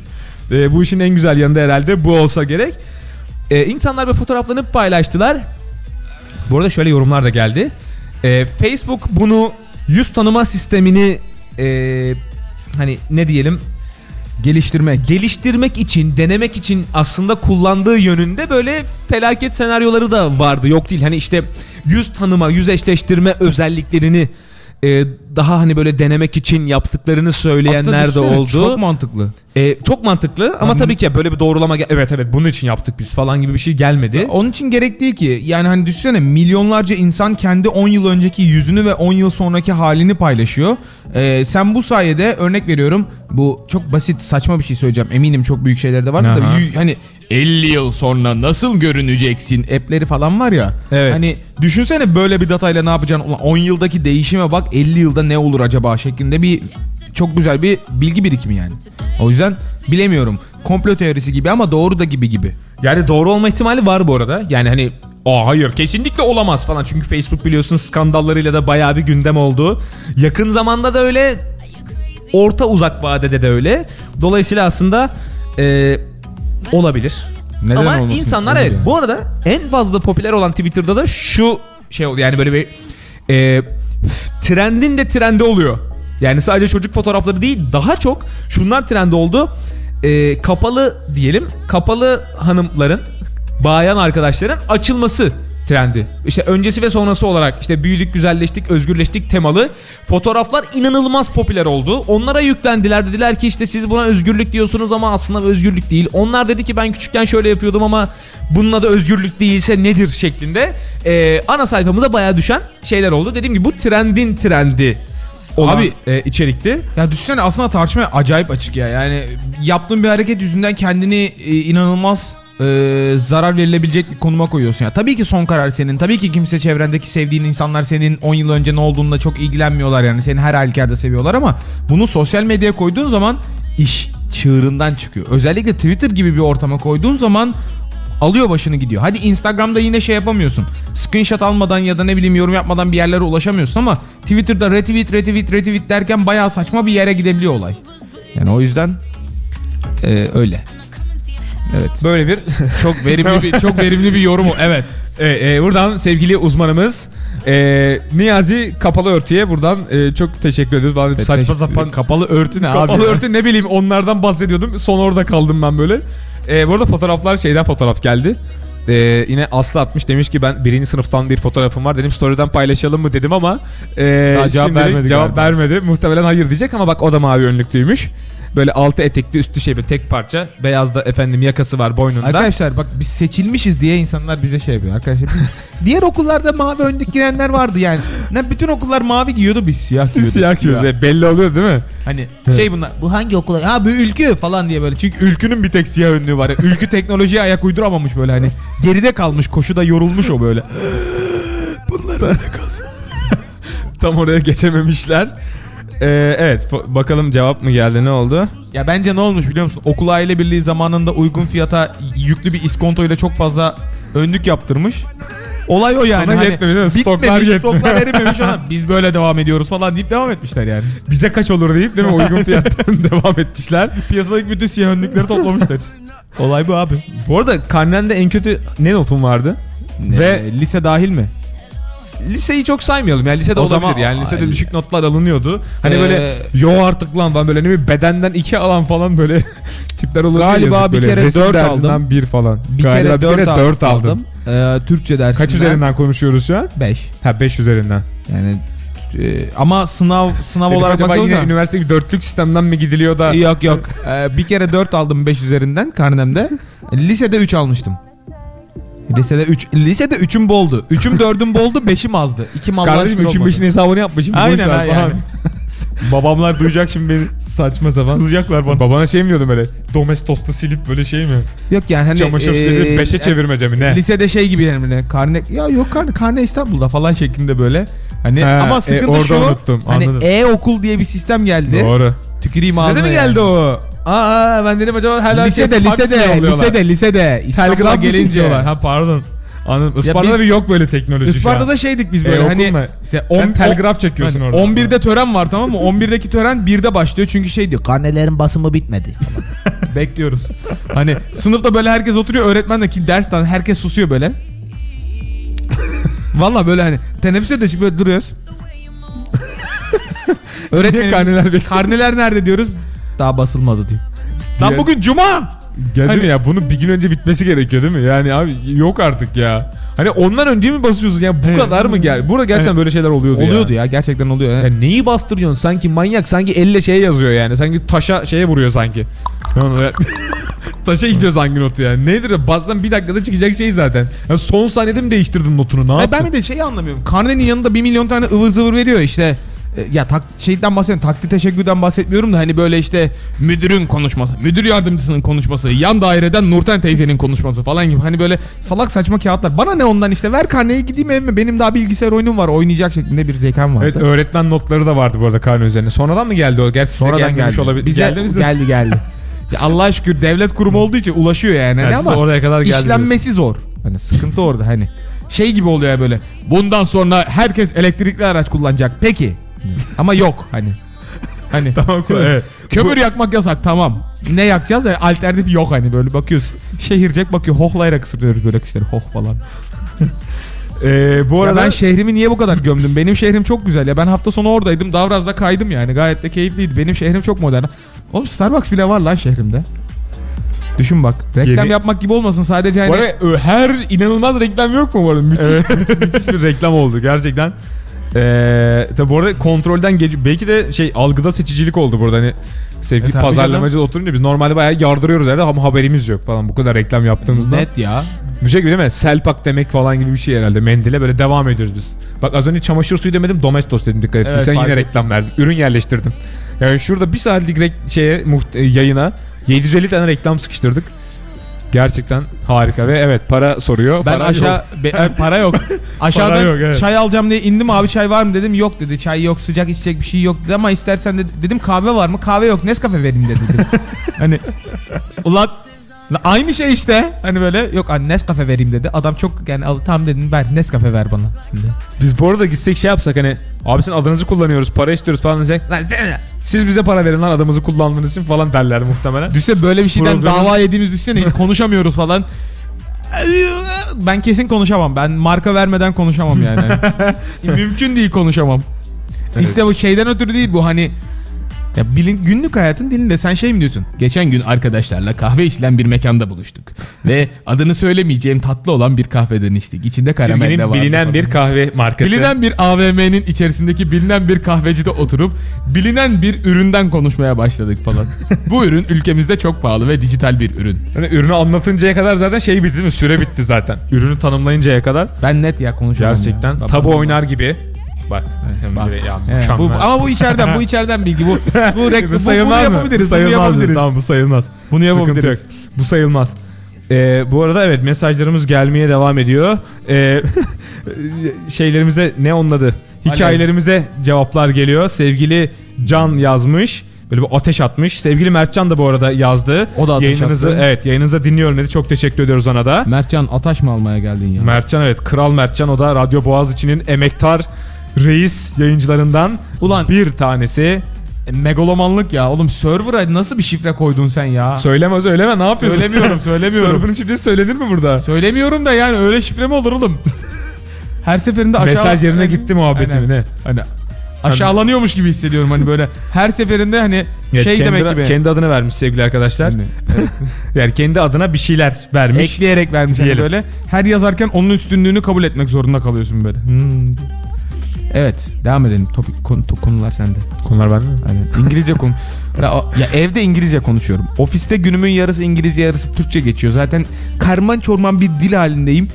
Ee, bu işin en güzel yanı da herhalde bu olsa gerek. Ee, insanlar böyle fotoğraflarını paylaştılar. Bu arada şöyle yorumlar da geldi. Ee, Facebook bunu yüz tanıma sistemini ee, hani ne diyelim Geliştirmek. geliştirmek için, denemek için aslında kullandığı yönünde böyle felaket senaryoları da vardı. Yok değil. Hani işte yüz tanıma, yüz eşleştirme özelliklerini e, daha hani böyle denemek için yaptıklarını söyleyenler de düşünsene, oldu. Çok mantıklı. E, çok mantıklı ama Hı. tabii ki böyle bir doğrulama gel- evet evet bunun için yaptık biz falan gibi bir şey gelmedi. Onun için gerek değil ki. Yani hani düşünsene milyonlarca insan kendi 10 yıl önceki yüzünü ve 10 yıl sonraki halini paylaşıyor. Ee, sen bu sayede örnek veriyorum. Bu çok basit saçma bir şey söyleyeceğim. Eminim çok büyük şeyler de var da Aha. y- hani 50 yıl sonra nasıl görüneceksin app'leri falan var ya. Evet. Hani düşünsene böyle bir datayla ne yapacaksın? Ulan 10 yıldaki değişime bak 50 yılda ne olur acaba şeklinde bir çok güzel bir bilgi birikimi yani. O yüzden bilemiyorum. Komplo teorisi gibi ama doğru da gibi gibi. Yani doğru olma ihtimali var bu arada. Yani hani Aa hayır kesinlikle olamaz falan. Çünkü Facebook biliyorsun skandallarıyla da bayağı bir gündem oldu. Yakın zamanda da öyle orta uzak vadede de öyle. Dolayısıyla aslında e, olabilir. Neden Ama olmasın? insanlar evet. yani. Bu arada en fazla popüler olan Twitter'da da şu şey oldu. Yani böyle bir e, trendin de trendi oluyor. Yani sadece çocuk fotoğrafları değil daha çok şunlar trendi oldu. E, kapalı diyelim kapalı hanımların bayan arkadaşların açılması trendi. İşte öncesi ve sonrası olarak işte büyüdük, güzelleştik, özgürleştik temalı fotoğraflar inanılmaz popüler oldu. Onlara yüklendiler. Dediler ki işte siz buna özgürlük diyorsunuz ama aslında özgürlük değil. Onlar dedi ki ben küçükken şöyle yapıyordum ama bunun adı özgürlük değilse nedir şeklinde. Ee, ana sayfamıza bayağı düşen şeyler oldu. Dediğim gibi bu trendin trendi olan Abi- e, içerikti. Ya düşünsene aslında tartışmaya acayip açık ya. Yani yaptığın bir hareket yüzünden kendini e, inanılmaz e, zarar verilebilecek bir konuma koyuyorsun ya. Tabii ki son karar senin. Tabii ki kimse çevrendeki sevdiğin insanlar senin 10 yıl önce ne olduğunda çok ilgilenmiyorlar yani. Seni her halükarda seviyorlar ama bunu sosyal medyaya koyduğun zaman iş çığırından çıkıyor. Özellikle Twitter gibi bir ortama koyduğun zaman alıyor başını gidiyor. Hadi Instagram'da yine şey yapamıyorsun. Screenshot almadan ya da ne bileyim yorum yapmadan bir yerlere ulaşamıyorsun ama Twitter'da retweet retweet retweet derken bayağı saçma bir yere gidebiliyor olay. Yani o yüzden e, öyle. Evet. Böyle bir (laughs) Çok verimli bir çok verimli bir yorum o. Evet. E, e, buradan sevgili uzmanımız e, Niyazi kapalı örtüye buradan e, çok teşekkür ediyoruz. Bana saçma sapan kapalı örtü ne kapalı abi? örtü ne bileyim onlardan bahsediyordum. Son orada kaldım ben böyle. E, bu arada fotoğraflar şeyden fotoğraf geldi. E, yine Aslı atmış demiş ki ben birinci sınıftan bir fotoğrafım var dedim story'den paylaşalım mı dedim ama e, Daha cevap vermedi cevap galiba. vermedi muhtemelen hayır diyecek ama bak o da mavi önlüklüymüş böyle altı etekli üstü şey bir tek parça beyaz da efendim yakası var boynunda Arkadaşlar bak biz seçilmişiz diye insanlar bize şey yapıyor. Arkadaşlar biz- (laughs) diğer okullarda mavi önlük giyenler vardı yani. Ne bütün okullar mavi giyiyordu biz siyah giyiyorduk. siyah giyiyoruz E, belli oluyor değil mi? Hani şey bunlar. Bu hangi okula? Ha bu ülkü falan diye böyle. Çünkü ülkünün bir tek siyah önlüğü var. ya. Ülkü teknolojiye ayak uyduramamış böyle hani. Geride kalmış. Koşuda yorulmuş o böyle. (laughs) (laughs) Tam oraya geçememişler. Ee, evet bakalım cevap mı geldi ne oldu? Ya bence ne olmuş biliyor musun? Okul aile birliği zamanında uygun fiyata yüklü bir iskonto ile çok fazla önlük yaptırmış. Olay o yani. Sana Hani yetmemiş değil mi? Stoklar bitmemiş, yetmiyor. stoklar (laughs) erimemiş ona. Biz böyle devam ediyoruz falan deyip devam etmişler yani. Bize kaç olur deyip değil mi uygun fiyattan (laughs) devam etmişler. Piyasadaki bütün siyah önlükleri toplamışlar. Olay bu abi. Bu arada karnende en kötü ne notun vardı? Ve Ve lise dahil mi? Liseyi çok saymayalım yani lisede O olabilir zaman- yani lisede Ay. düşük notlar alınıyordu. Hani Ee, böyle yo artık lan falan böyle ne bileyim bedenden iki alan falan böyle (laughs) tipler olur. Galiba bir kere dört aldım. bir falan. Bir Galiba kere 4 dört aldım. Ee, Türkçe dersinden. Kaç üzerinden konuşuyoruz şu an? 5. Ha 5 üzerinden. Yani e, ama sınav sınav Dedim olarak acaba yine üniversite bir dörtlük sistemden mi gidiliyor da? Yok yok. Ee, bir kere 4 aldım 5 üzerinden karnemde. Lisede 3 almıştım. Lisede 3. Lisede 3'üm boldu. 3'üm 4'üm (laughs) boldu 5'im azdı. 2 mal Kardeşim 3'ün 5'in hesabını yapmışım. Aynen ha yani. (laughs) Babamlar duyacak şimdi beni. Saçma sapan. Kızacaklar bana. Babana şey mi diyordum böyle? Domestos'ta silip böyle şey mi? Yok yani hani Çamaşır e, süresi 5'e çevirmece mi ne? Lisede şey gibi yani böyle karne ya yok karne karne İstanbul'da falan şeklinde böyle. Hani Ha, ama e, sıkıntı orada şu. unuttum, Hani e-okul diye bir sistem geldi. Doğru. Tüküreyim Sizde de ağzına mi yani. geldi o? Aa ben dedim acaba hala Lisede şey, lisede lisede lisede İstanbul'a gelince. Ha pardon. Anladım. Isparta'da bir yok böyle teknoloji. Isparta'da şeydik biz böyle E, hani işte Sen on- telgraf çekiyorsun hani orada. 11'de tören var tamam mı? 11'deki tören 1'de başlıyor çünkü şey diyor. Karnelerin basımı bitmedi. (laughs) Bekliyoruz. Hani sınıfta böyle herkes oturuyor öğretmen de kim ders tanı herkes susuyor böyle. (laughs) Valla böyle hani teneffüste de böyle duruyoruz. Öğretmenim karneler karneler nerede diyoruz? Daha basılmadı diyor. Lan bugün cuma. Geldi Hani- mi ya? Bunu bir gün önce bitmesi gerekiyor değil mi? Yani abi yok artık ya. Hani ondan önce mi basıyorsun? Ya bu Evet. kadar mı gel? Burada gerçekten Evet. böyle şeyler oluyordu, Oluyordu ya. ya gerçekten oluyor. Ya neyi bastırıyorsun? Sanki manyak. Sanki elle şeye yazıyor yani. Sanki taşa şeye vuruyor sanki. Yani (laughs) öyle- taşa gidiyor sanki notu yani. Nedir? o? Bassan bir dakikada çıkacak şey zaten. Ya son saniyede mi değiştirdin notunu? Ne Ay yaptın? ben bir de şeyi anlamıyorum. Karnenin yanında bir milyon tane ıvır zıvır veriyor işte. E, Ya tak, şeyden bahsediyorum. Takdir teşekkürden bahsetmiyorum da hani böyle işte müdürün konuşması, müdür yardımcısının konuşması, yan daireden Nurten teyzenin konuşması falan gibi. Hani böyle salak saçma kağıtlar. Bana ne ondan işte ver karneyi gideyim evime. Benim daha bilgisayar oyunum var. Oynayacak şeklinde bir zekam vardı. Evet öğretmen notları da vardı bu arada karne üzerine. Sonradan mı geldi o? Gerçi size Sonradan gelmemiş geldi. olabilir. Bize geldi geldi geldi. (laughs) ya Allah şükür devlet kurumu olduğu için ulaşıyor yani. Yani ama oraya kadar işlenmesi zor. Hani sıkıntı orada hani. Şey gibi oluyor ya böyle. Bundan sonra herkes elektrikli araç kullanacak. Peki. (laughs) Ama yok hani. Hani (laughs) Tamam, evet. (laughs) kömür yakmak yasak tamam. Ne yakacağız? Yani alternatif yok hani böyle bakıyorsun. Şehircek bakıyor hohlayarak ısırıyoruz böyle kişileri hoh falan. Ee, bu arada ben şehrimi niye bu kadar gömdüm? Benim şehrim çok güzel ya. Ben hafta sonu oradaydım. Davraz'da kaydım yani. Gayet de keyifliydi. Benim şehrim çok modern. Oğlum Starbucks bile var lan şehrimde. Düşün bak. Reklam Yeni- yapmak gibi olmasın sadece hani Bu arada ö- her inanılmaz reklam yok mu bu arada? Müthiş, müthiş bir reklam oldu gerçekten. Ee, tabi bu arada kontrolden geç belki de şey algıda seçicilik oldu burada hani sevgili E, tabii pazarlamacı oturunca biz normalde bayağı yardırıyoruz herhalde ama haberimiz yok falan bu kadar reklam yaptığımızda. net ya. Bir şey gibi değil mi? Selpak demek falan gibi bir şey herhalde. Mendile böyle devam ediyoruz biz. Bak az önce çamaşır suyu demedim Domestos dedim dikkat ettiysen fark yine ettim. reklam verdik. Ürün yerleştirdim. Yani şurada bir saatlik rek- şeye muht- e, yayına 750 tane reklam sıkıştırdık. Gerçekten harika ve evet para soruyor. Ben Para aşağı yok. be- e, para yok. (laughs) Aşağıdan yok, evet. çay alacağım diye indim abi çay var mı dedim. Yok dedi. Çay yok, sıcak içecek bir şey yok dedi ama istersen de dedim kahve var mı? Kahve yok. Nescafe vereyim dedi. (laughs) hani ulan la aynı şey işte. Hani böyle yok hani Nescafe vereyim dedi. Adam çok yani al, tam dedim ver Nescafe ver bana. Şimdi. Biz bu arada gitsek şey yapsak hani abi sizin adınızı kullanıyoruz para istiyoruz falan diyecek. Lan sen- siz bize para verin lan adımızı kullandığınız için falan derler muhtemelen. Düşünsene böyle bir şeyden Programın- dava yediğimiz düşünsene (laughs) konuşamıyoruz falan. Ben kesin konuşamam. Ben marka vermeden konuşamam yani. (laughs) Mümkün değil konuşamam. İşte bu şeyden ötürü değil bu hani ya bilin, günlük hayatın dilinde sen şey mi diyorsun? Geçen gün arkadaşlarla kahve içilen bir mekanda buluştuk. (laughs) Ve adını söylemeyeceğim tatlı olan bir kahveden içtik. İçinde karamel de Türkiye'nin vardı. bilinen falan. bir kahve markası. Bilinen bir AVM'nin içerisindeki bilinen bir kahvecide oturup bilinen bir üründen konuşmaya başladık falan. (laughs) Bu ürün ülkemizde çok pahalı ve dijital bir ürün. Yani ürünü anlatıncaya kadar zaten şey bitti değil mi? Süre bitti zaten. Ürünü tanımlayıncaya kadar. Ben net ya konuşamam Gerçekten ya. tabu oynar gibi. Bak. Bak. Ya, He, bu, ama bu içeriden bu içeriden bilgi bu (laughs) bu, rek, bu, bunu sayılmaz mı? yapabiliriz. Bu Bunu sayılmaz yapabiliriz. Tamam bu sayılmaz. Bunu yapabiliriz. yok. Bu sayılmaz. Ee, bu arada evet mesajlarımız gelmeye devam ediyor. Ee, (laughs) şeylerimize ne onun adı? Hikayelerimize cevaplar geliyor. Sevgili Can yazmış. Böyle bir ateş atmış. Sevgili Mertcan da bu arada yazdı. O da ateş Yayınınızı, attı. Evet yayınınıza dinliyorum dedi. Çok teşekkür ediyoruz ona da. Mertcan ataş mı almaya geldin ya? Mertcan evet Kral Mertcan o da Radyo Boğaziçi'nin emektar reis yayıncılarından Ulan bir tanesi. e, megalomanlık ya. Oğlum server'a nasıl bir şifre koydun sen ya? Söyleme söyleme ne yapıyorsun? Söylemiyorum, (laughs) söylemiyorum. Server'ın şifresi söylenir mi burada? Söylemiyorum da yani öyle şifre mi olur oğlum? (laughs) Her seferinde aşağı... Mesaj yerine gitti muhabbeti Aynen. ne? Hani aşağılanıyormuş gibi hissediyorum hani böyle her seferinde hani Evet, şey kendi, demek gibi. Kendi adını vermiş sevgili arkadaşlar. (laughs) Yani kendi adına bir şeyler vermiş. ekleyerek vermiş hani Diyelim. böyle. Her yazarken onun üstünlüğünü kabul etmek zorunda kalıyorsun böyle. Hmm. Evet, devam edelim. Topik konu- konular sende. Konular bende mi? Aynen. İngilizce konu. (laughs) Ya, ya evde İngilizce konuşuyorum. Ofiste günümün yarısı İngilizce yarısı Türkçe geçiyor. Zaten karman çorman bir dil halindeyim.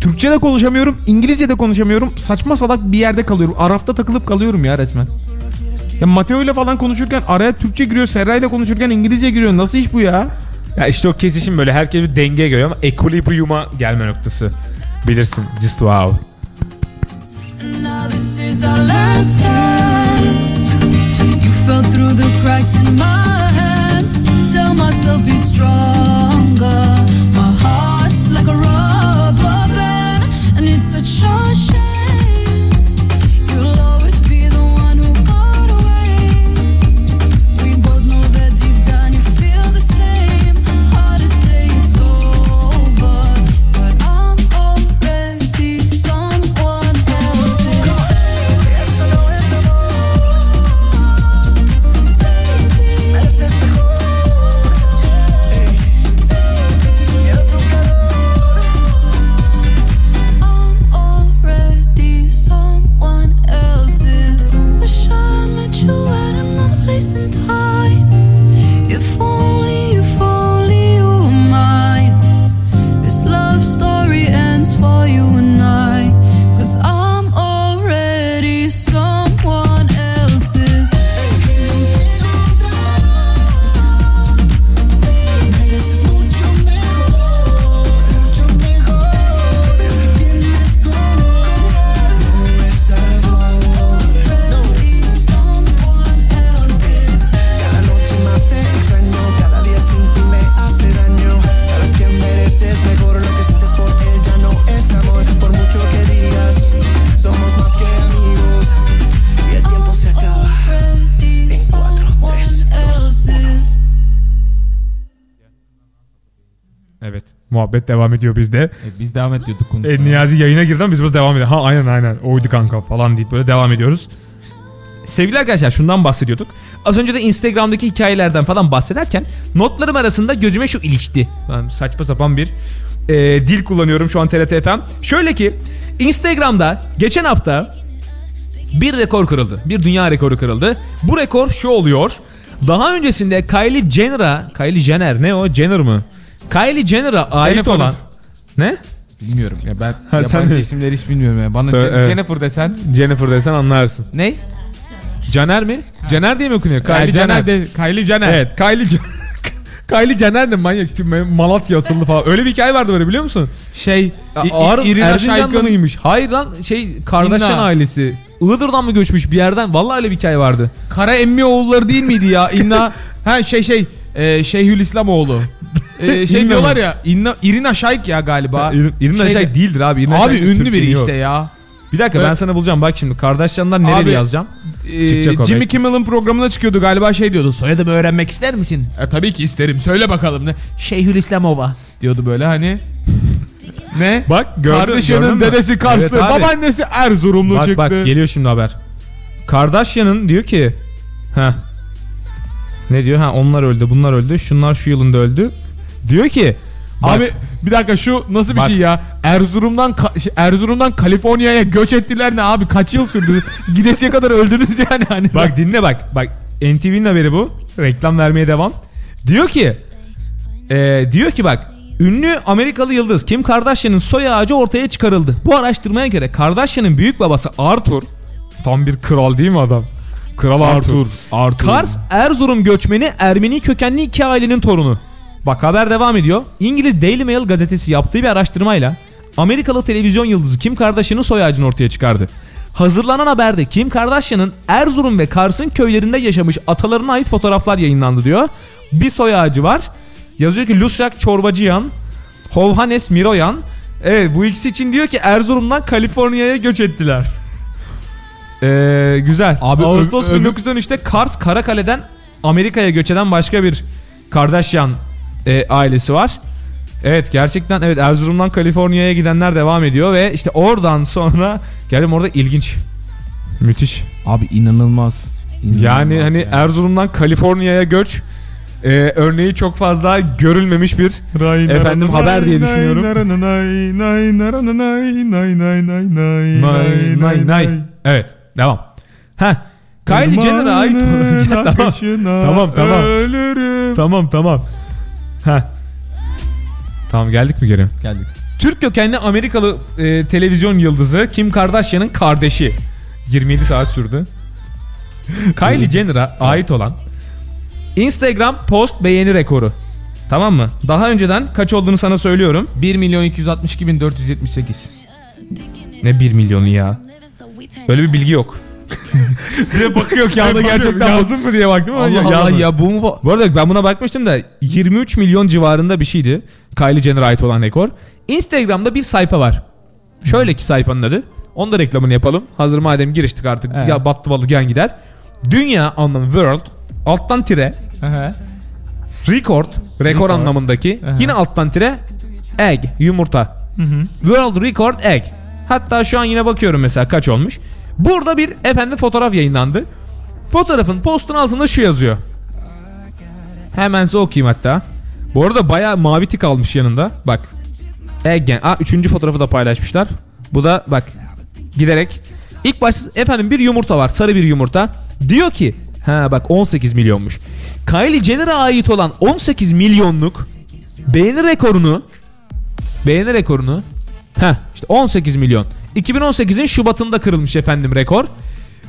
Türkçe de konuşamıyorum, İngilizce de konuşamıyorum. Saçma salak bir yerde kalıyorum. Arafta takılıp kalıyorum ya resmen. Ya Mateo ile falan konuşurken araya Türkçe giriyor, Serra ile konuşurken İngilizce giriyor. Nasıl iş bu ya? Ya işte o kesişim böyle herkes bir dengeye göre ama equilibrium'a gelme noktası. Bilirsin. Just wow. Now this is our last dance. You fell through the cracks in my hands. Tell myself be stronger. Muhabbet devam ediyor bizde. E, biz devam ediyorduk konuşmaya. E, Niyazi yayına girdi ama biz burada devam ediyoruz. Ha aynen aynen oydu kanka falan deyip böyle devam ediyoruz. Sevgili arkadaşlar şundan bahsediyorduk. Az önce de Instagram'daki hikayelerden falan bahsederken notlarım arasında gözüme şu ilişti. Ben saçma sapan bir e, dil kullanıyorum şu an TRT FM. Şöyle ki Instagram'da geçen hafta bir rekor kırıldı. Bir dünya rekoru kırıldı. Bu rekor şu oluyor. Daha öncesinde Kylie Jenner'a, Kylie Jenner ne o? Jenner mı? Kylie Jenner'a ait Jennifer. olan ne? Bilmiyorum ya ben Ha, sen yabancı de- isimleri hiç bilmiyorum ya. Bana Evet, Je- evet. Jennifer desen. Jennifer desen anlarsın. Ne? Caner mi? Caner diye mi okunuyor? Kylie Kylie Jenner. Jenner. De, Kylie Jenner. Evet Kylie Jenner. (laughs) Kylie Jenner de manyak. Malatya asıllı falan. Öyle bir hikaye vardı böyle biliyor musun? Şey Şaykın mıymış? Hayır lan şey Kardashian İnna. ailesi. Iğdır'dan mı göçmüş bir yerden? Vallahi öyle bir hikaye vardı. Kara emmi oğulları değil miydi ya? İnna (laughs) ha şey şey e, Şeyhülislamoğlu. (laughs) E, şey İnna diyorlar mı? ya İnna, Irina Şayk ya galiba. İr- İrina Şeyde- Şayk değildir abi. İrina Abi Şayk ünlü Türk biri yok. işte ya. Bir dakika ben Evet. sana bulacağım. Bak şimdi Kardashian'dan nereye Abi, yazacağım? Ee, Çıkacak o Jimmy belki. Kimmel'ın programına çıkıyordu galiba şey diyordu. Soyadımı öğrenmek ister misin? E, tabii ki isterim. Söyle bakalım ne Şeyhülislamova. diyordu böyle hani. Ne? Bak gördün, gördün Kardeşinin mü? dedesi Karslı, Evet abi. babaannesi Erzurumlu Bak çıktı. bak geliyor şimdi haber. Kardashian'ın diyor ki ha ne diyor? Ha onlar öldü, bunlar öldü, şunlar şu yılında öldü. Diyor ki bak, Abi bir dakika şu nasıl bir Bak. şey ya? Erzurum'dan Ka- şey, Erzurum'dan Kaliforniya'ya göç ettiler ne abi? Kaç yıl sürdü? (laughs) Gidesiye kadar öldünüz yani hani. bak dinle bak. Bak NTV'nin haberi bu. Reklam vermeye devam. Diyor ki e, diyor ki bak ünlü Amerikalı yıldız Kim Kardashian'ın soy ağacı ortaya çıkarıldı. Bu araştırmaya göre Kardashian'ın büyük babası Arthur tam bir kral değil mi adam? Kral Arthur. Arthur. Kars Erzurum göçmeni Ermeni kökenli iki ailenin torunu. Bak haber devam ediyor. İngiliz Daily Mail gazetesi yaptığı bir araştırmayla Amerikalı televizyon yıldızı Kim Kardashian'ın soy ağacını ortaya çıkardı. Hazırlanan haberde Kim Kardashian'ın Erzurum ve Kars'ın köylerinde yaşamış atalarına ait fotoğraflar yayınlandı diyor. Bir soy ağacı var. Yazıyor ki Lusyak Çorbacıyan, Hovhanes Miroyan. Evet bu ikisi için diyor ki Erzurum'dan Kaliforniya'ya göç ettiler. Ee, güzel. Abi Ağustos ö- öbür- 1913'te Kars Karakale'den Amerika'ya göç eden başka bir Kardashian e, ailesi var. Evet gerçekten evet Erzurum'dan Kaliforniya'ya gidenler devam ediyor ve işte oradan sonra geldim orada ilginç. Müthiş. Abi inanılmaz. Yani İnanılmaz hani yani. Erzurum'dan Kaliforniya'ya göç e, örneği çok fazla görülmemiş bir efendim haber diye düşünüyorum. Nay nay nay. Evet devam. Heh. Kylie Jenner'a ait tamam. Tamam, tamam. Ölürüm. Tamam tamam. Heh. Tamam geldik mi geri? Geldik. Türk kökenli Amerikalı e, televizyon yıldızı Kim Kardashian'ın kardeşi. 27 saat sürdü. (laughs) Kylie Jenner'a ait olan Instagram post beğeni rekoru. Tamam mı? Daha önceden kaç olduğunu sana söylüyorum. 1 milyon 262 bin 478. Ne 1 milyonu ya? Böyle bir bilgi yok. (laughs) diye bakıyor kağıda gerçekten yazdın mı diye baktım ama Allah Allah yazmadım. ya bu mu? Bu arada ben buna bakmıştım da 23 milyon civarında bir şeydi. Kylie Jenner'a ait olan rekor. Instagram'da bir sayfa var. Şöyle ki sayfanın adı. Onu da reklamını yapalım. Hazır madem giriştik artık. Evet. Ya battı balı gen gider. Dünya anlamı world alttan tire record rekor anlamındaki Aha. yine alttan tire egg yumurta. World record egg. Hatta şu an yine bakıyorum mesela kaç olmuş. Burada bir efendim fotoğraf yayınlandı. Fotoğrafın postun altında şu yazıyor. Hemen size okuyayım hatta. Bu arada bayağı mavi tik almış yanında. Bak. Again. Aa, üçüncü fotoğrafı da paylaşmışlar. Bu da bak. Giderek. İlk başta efendim bir yumurta var. Sarı bir yumurta. Diyor ki. Ha bak 18 milyonmuş. Kylie Jenner'a ait olan 18 milyonluk beğeni rekorunu beğeni rekorunu ha işte 18 milyon. 2018'in Şubat'ında kırılmış efendim rekor.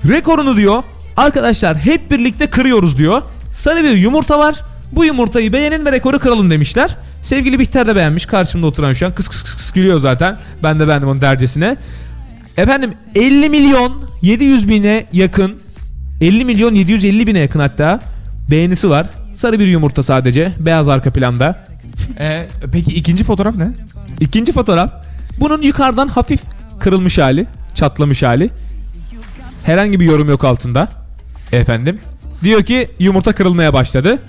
Rekorunu diyor arkadaşlar hep birlikte kırıyoruz diyor. Sarı bir yumurta var. Bu yumurtayı beğenin ve rekoru kıralım demişler. Sevgili Bihter de beğenmiş. Karşımda oturan şu an kıs kıs kıs, kıs gülüyor zaten. Ben de beğendim onun dercesine. Efendim 50 milyon 700 bine yakın 50 milyon 750 bine yakın hatta beğenisi var. Sarı bir yumurta sadece. Beyaz arka planda. Ee, peki ikinci fotoğraf ne? İkinci fotoğraf. Bunun yukarıdan hafif kırılmış hali. Çatlamış hali. Herhangi bir yorum yok altında. Efendim. Diyor ki yumurta kırılmaya başladı.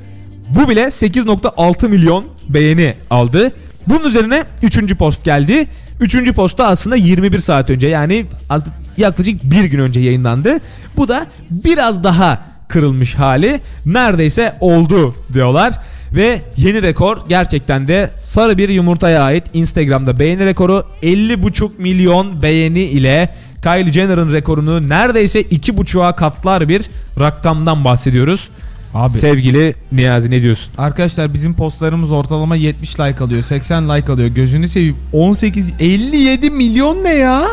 Bu bile 8.6 milyon beğeni aldı. Bunun üzerine 3. post geldi. 3. posta aslında 21 saat önce yani az, yaklaşık bir gün önce yayınlandı. Bu da biraz daha kırılmış hali neredeyse oldu diyorlar. Ve yeni rekor gerçekten de sarı bir yumurtaya ait Instagram'da beğeni rekoru 50,5 milyon beğeni ile Kylie Jenner'ın rekorunu neredeyse 2,5'a katlar bir rakamdan bahsediyoruz. Abi. Sevgili Niyazi ne diyorsun? Arkadaşlar bizim postlarımız ortalama 70 like alıyor, 80 like alıyor. Gözünü seveyim. 18 57 milyon ne ya?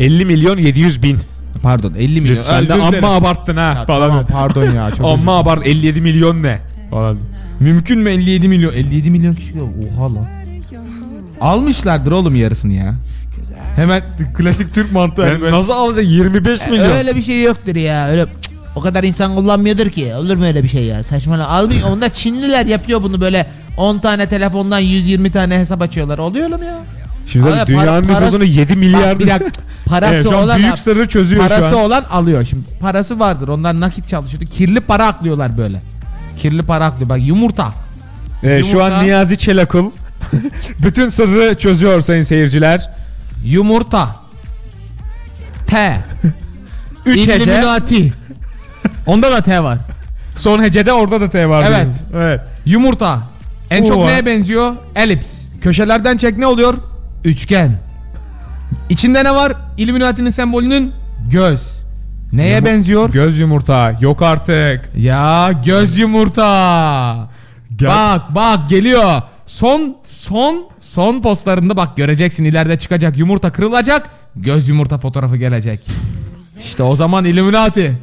50 milyon 700 bin. Pardon 50 milyon. Sen de amma abarttın ha. Ya falan. tamam pardon ya. Çok Amma dilerim. abart 57 milyon ne? Falan. Mümkün mü 57 milyon? 57 milyon kişi oha lan. Almışlardır oğlum yarısını ya. Hemen klasik Türk mantığı. böyle- Nasıl alacak 25 milyon? Öyle bir şey yoktur ya. Öyle Cık, o kadar insan kullanmıyordur ki. Olur mu öyle bir şey ya? Saçmalama. Almıyor. Onda Çinliler yapıyor bunu böyle 10 tane telefondan 120 tane hesap açıyorlar. Oluyor mu ya? Şimdi Abi, dünyanın para- nüfusunu 7 milyar Bak bir dakika. Parası (laughs) Evet, şu an olan büyük sırrı çözüyor parası şu an. olan alıyor. Şimdi parası vardır. Onlar nakit çalışıyordu. Kirli para aklıyorlar böyle. Kirli para aklıyor. Bak yumurta. Ee, şu Yumurta. an Niyazi Çelakıl (laughs) bütün sırrı çözüyor sayın seyirciler. Yumurta. T. (laughs) 3 hece. Illuminati. Onda da T var. Son hecede orada da T var. Evet. Evet. Yumurta. En çok neye benziyor? Elips. Köşelerden çek ne oluyor? Üçgen. İçinde ne var? Illuminati'nin sembolünün göz. Neye Yumu- benziyor? Göz yumurta. Yok artık. ya göz yumurta. Bak bak geliyor. Son son son postlarında bak göreceksin ileride çıkacak yumurta kırılacak. Göz yumurta fotoğrafı gelecek. İşte o zaman Illuminati.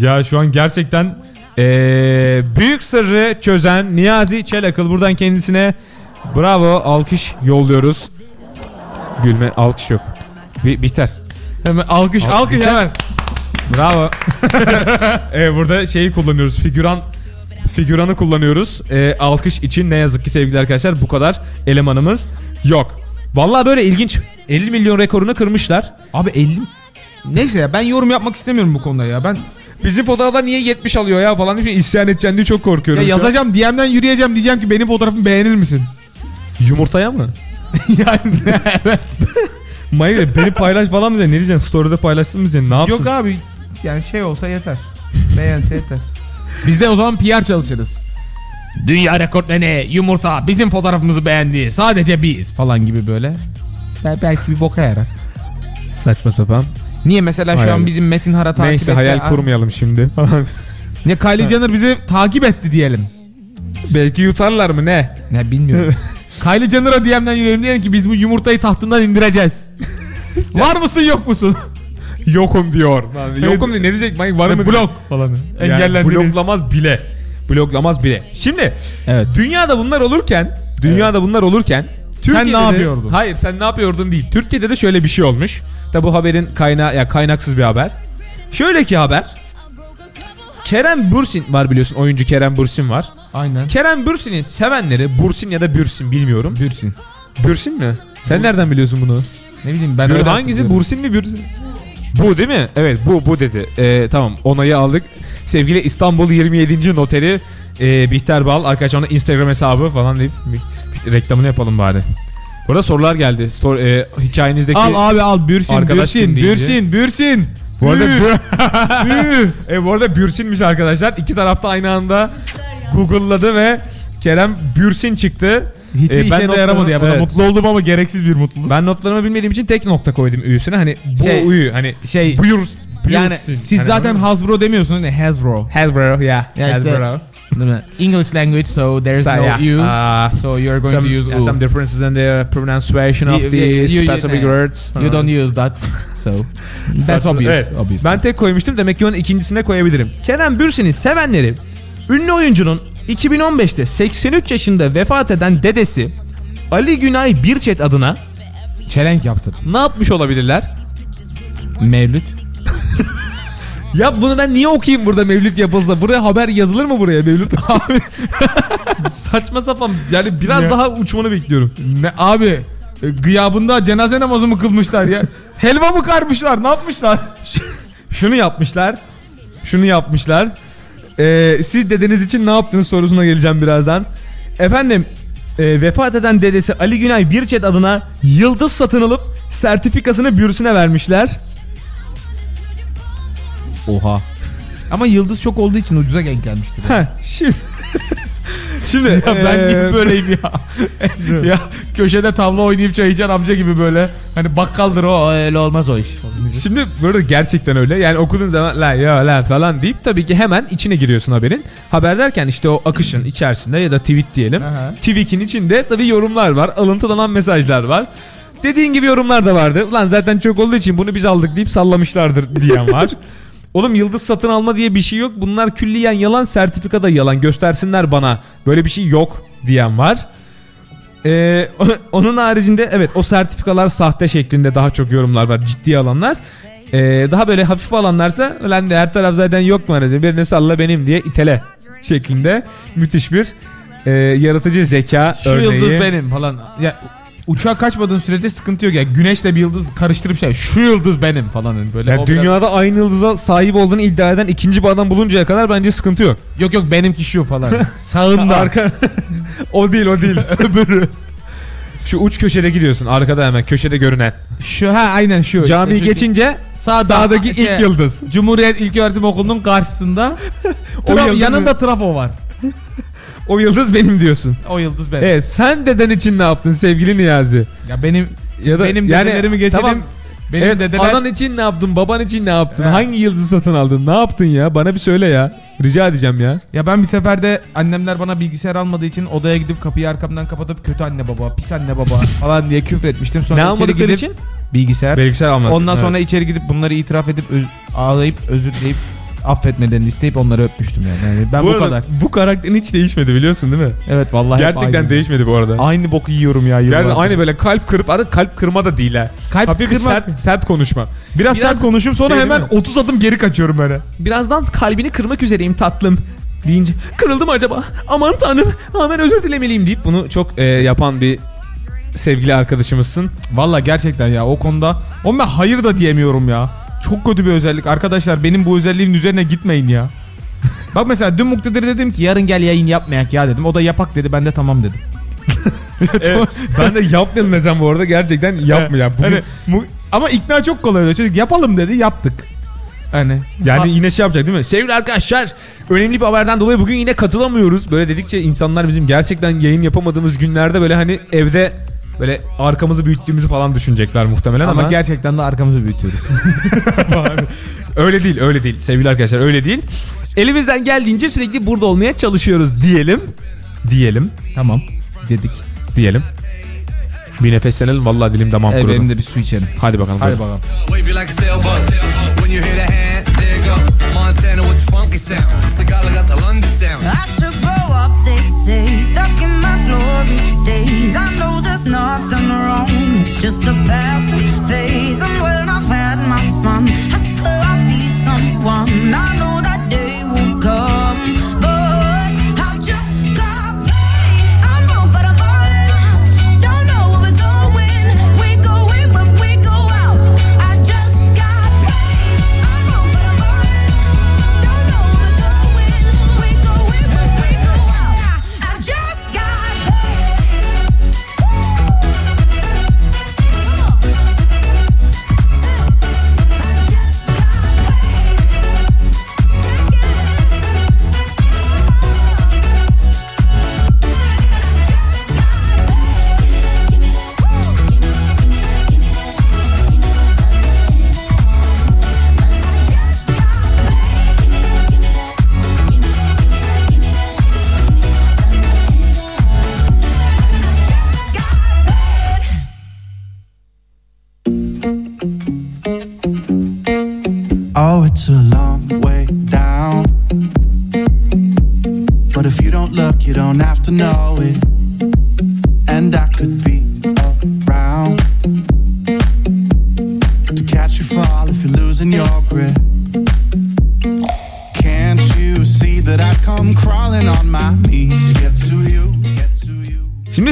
Ya şu an gerçekten ee, büyük sırrı çözen Niyazi Çelakıl. Buradan kendisine bravo alkış yolluyoruz. Gülme alkış yok. Bi- biter. Hemen alkış Al- alkış hemen. Bravo. (laughs) evet, burada şeyi kullanıyoruz. Figüran figüranı kullanıyoruz. Ee, alkış için ne yazık ki sevgili arkadaşlar bu kadar elemanımız yok. Vallahi böyle ilginç. 50 milyon rekorunu kırmışlar. Abi 50 Neyse ya ben yorum yapmak istemiyorum bu konuda ya. Ben Bizim fotoğraflar niye 70 alıyor ya falan diye isyan edeceğim diye çok korkuyorum. ya şu an. yazacağım DM'den yürüyeceğim diyeceğim ki benim fotoğrafımı beğenir misin? Yumurtaya mı? (laughs) yani evet. (laughs) Mayı beni paylaş falan mı diyeceksin? Ne diyeceksin? Story'de paylaşsın mı diyeceksin? Ne yapsın? Yok abi yani şey olsa yeter. Beğense yeter. (laughs) Biz de o zaman PR çalışırız. Dünya rekortmeni yumurta bizim fotoğrafımızı beğendi. Sadece biz falan gibi böyle. Bel- belki bir boka yarar. Saçma sapan. Niye mesela şu Hayal. an bizim Metin Hara takip Neyse etse- hayal kurmayalım şimdi. Ne Kylie Jenner bizi takip etti diyelim. Belki yutarlar mı ne? Ne bilmiyorum. (laughs) Kylie Jenner'a DM'den yürüyelim diyelim ki biz bu yumurtayı tahtından indireceğiz. Var mısın yok musun? Yokum diyor. Yokum diyor. Ne diyecek? Mike var mı? Blok falan. Engellendiniz. bloklamaz bile. Bloklamaz bile. Şimdi Evet. dünyada bunlar olurken, dünyada bunlar olurken Türkiye'de ne de- yapıyordun? hayır sen ne yapıyordun değil. Türkiye'de de şöyle bir şey olmuş. Tabi bu haberin kaynağı ya kaynaksız bir haber. Şöyle ki haber. Kerem Bürsin var biliyorsun. Oyuncu Kerem Bürsin var. Aynen. Kerem Bürsin'in sevenleri Bursin ya da Bürsin bilmiyorum. Bürsin. Bürsin mi? Sen nereden biliyorsun bunu? Ne bileyim ben Bür- öyle hangisi. Bursin mi Bürsin? Bu değil mi? Evet bu bu dedi. Ee, tamam onayı aldık. Sevgili İstanbul 27. noteri e, Bihter Bal arkadaşlar onun Instagram hesabı falan deyip bir, bir reklamını yapalım bari. Burada sorular geldi. Stor- e, hikayenizdeki Al abi al Bürsin Bürsin? Bürsin Bürsin. Bu arada. Bür. (laughs) e, bu arada Bürsin'miş arkadaşlar. İki tarafta aynı anda Google'ladı ve Kerem Bürsin çıktı. Hiçbir E, ben işe de yaramadı ya. Ben Evet. mutlu oldum ama gereksiz bir mutluluk. Ben notlarımı bilmediğim için tek nokta koydum üyüsüne. Hani bu Şey- uyu hani şey- buyur, Yani buyursin. siz Hani zaten? Hasbro demiyorsunuz ne Hasbro. Hasbro yeah. Ya işte- Hasbro. English language so there's So, no yeah, you. uh, so you're going some, to use yeah, u. some differences in the pronunciation of You- the you- you- specific uh, words. You don't use that. So (laughs) that's obvious. Evet. obvious. Ben tek koymuştum demek ki onun ikincisine koyabilirim. Kerem Bürsin'in sevenleri ünlü oyuncunun 2015'te 83 yaşında vefat eden dedesi Ali Günay Birçet adına Çelenk yaptın. ne yapmış olabilirler? Mevlüt. (laughs) Ya bunu ben niye okuyayım burada mevlüt yapılsa? Buraya haber yazılır mı buraya mevlüt? (laughs) Abi saçma sapan yani biraz Ne? daha uçmanı bekliyorum. Ne abi e, gıyabında cenaze namazı mı kılmışlar ya? Helva mı karmışlar? Ne yapmışlar? Şunu yapmışlar. Şunu yapmışlar. Ee, siz dedeniz için ne yaptınız sorusuna geleceğim birazdan. Efendim e, vefat eden dedesi Ali Günay Birçet adına yıldız satın alıp sertifikasını bürsüne vermişler. Oha. Ama yıldız çok olduğu için ucuza denk gelmiştir. Heh, şimdi (laughs) Şimdi Ya ben gibi böyleyim ya. ya köşede tavla oynayıp çay içen amca gibi böyle. Hani bakkaldır o öyle olmaz o iş. Şimdi böyle gerçekten öyle. Yani okuduğun zaman la ya la falan deyip tabii ki hemen içine giriyorsun haberin. Haber derken işte o akışın içerisinde ya da tweet diyelim. Tweet'in içinde tabii yorumlar var. Alıntılanan mesajlar var. Dediğin gibi yorumlar da vardı. Ulan zaten çok olduğu için bunu biz aldık deyip sallamışlardır diyen var. (laughs) Oğlum yıldız satın alma diye bir şey yok. Bunlar külliyen yalan, sertifika da yalan. Göstersinler bana. Böyle bir şey yok diyen var. Ee, (laughs) onun haricinde evet o sertifikalar sahte şeklinde daha çok yorumlar var. Ciddi alanlar. Ee, daha böyle hafif alanlarsa lan de her taraf zaten yok mu arada birini salla benim diye itele şeklinde müthiş bir e, yaratıcı zeka şu örneği. yıldız benim falan. Ya uçağa kaçmadığın sürece sıkıntı yok ya. Güneşle bir yıldız karıştırıp şey şu yıldız benim falan hani böyle. Yani o biraz- dünyada aynı yıldıza sahip olduğunu iddia eden ikinci bir adam buluncaya kadar bence sıkıntı yok. Yok yok benimki şu falan. (laughs) Sağında. Arka (laughs) o değil o değil. (laughs) Öbürü. Şu uç köşede gidiyorsun arkada hemen köşede görünen. Şu ha aynen şu. Camiyi İşte şu- geçince Sağda, sağdaki şey, ilk yıldız. Cumhuriyet İlköğretim Okulu'nun karşısında O yıldız yanında trafo var. O yıldız benim diyorsun. O yıldız benim. Evet sen deden için ne yaptın sevgili Niyazi? Ya benim Ya da benim yani, dedelerimi geçelim. tamam, Benim evet, dedeler anan için ne yaptın? Baban için ne yaptın? He. Hangi yıldızı satın aldın? Ne yaptın ya? Bana bir söyle ya. Rica edeceğim ya. Ya ben bir seferde annemler bana bilgisayar almadığı için odaya gidip kapıyı arkamdan kapatıp kötü anne baba, pis anne baba falan diye küfretmiştim. Sonra ne almadıkları gidip için? bilgisayar. Bilgisayar almadın. Ondan Evet. sonra içeri gidip bunları itiraf edip öz- ağlayıp özür dileyip affetmelerini isteyip onları öpmüştüm yani. Yani ben bu, arada kadar. Bu karakterin hiç değişmedi biliyorsun değil mi? Evet vallahi Gerçekten aynı. değişmedi bu arada. Aynı boku yiyorum ya. Gerçekten aynı böyle kalp kırıp arada kalp kırma da değil ha. Kalp Hafif bir kırma- sert, sert konuşma. Biraz, Biraz sert konuşuyorum sonra şey hemen değil mi? 30 adım geri kaçıyorum böyle. Birazdan kalbini kırmak üzereyim tatlım deyince kırıldı mı acaba? Aman tanrım hemen özür dilemeliyim deyip bunu çok e, yapan bir sevgili arkadaşımızsın. Valla gerçekten ya o konuda. O ben hayır da diyemiyorum ya. Çok kötü bir özellik. Arkadaşlar benim bu özelliğimin üzerine gitmeyin ya. (laughs) Bak mesela dün Muktedir dedim ki yarın gel yayın yapmayak ya dedim. O da yapak dedi ben de tamam dedim. (laughs) Evet, (laughs) ben de yapmayalım desem bu arada gerçekten yapma ya. Bugün- Hani mu- ama ikna çok kolay. Çocuk yapalım dedi yaptık. Hani Yani yine şey yapacak değil mi? Sevgili arkadaşlar önemli bir haberden dolayı bugün yine katılamıyoruz. Böyle dedikçe insanlar bizim gerçekten yayın yapamadığımız günlerde böyle hani evde böyle arkamızı büyüttüğümüzü falan düşünecekler muhtemelen ama, ama, gerçekten de arkamızı büyütüyoruz. (laughs) öyle değil öyle değil sevgili arkadaşlar öyle değil. Elimizden geldiğince sürekli burada olmaya çalışıyoruz diyelim. Diyelim. tamam dedik. Diyelim. Bir nefeslenelim vallahi dilim damağım Evet, kurudu. benim de bir su içelim. Hadi bakalım. Hadi buyurun. bakalım. Montana with the funky sound. Sagala got the London sound. I should grow up, they say, stuck in my glory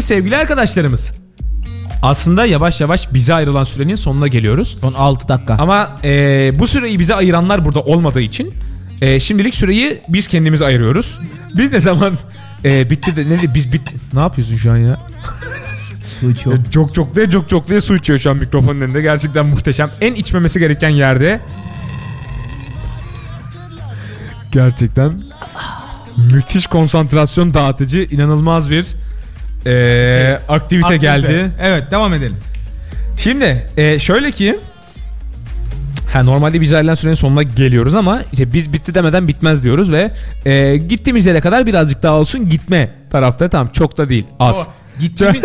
sevgili arkadaşlarımız aslında yavaş yavaş bize ayrılan sürenin sonuna geliyoruz. Son 6 dakika. Ama e, bu süreyi bize ayıranlar burada olmadığı için e, şimdilik süreyi biz kendimiz ayırıyoruz. Biz ne zaman e, bitti de ne biz bit ne yapıyorsun şu an ya? Su içiyorum. E, Çok çok diye çok çok diye su içiyor şu an mikrofonun önünde. Gerçekten muhteşem. En içmemesi gereken yerde. Gerçekten müthiş konsantrasyon dağıtıcı, inanılmaz bir eee, aktivite, Aktivite. geldi. Evet devam edelim. Şimdi e, şöyle ki Ha, normalde biz ayrılan sürenin sonuna geliyoruz ama işte biz bitti demeden bitmez diyoruz ve e, gittiğimiz yere kadar birazcık daha olsun gitme tarafta tamam çok da değil az. O, gittiğimiz,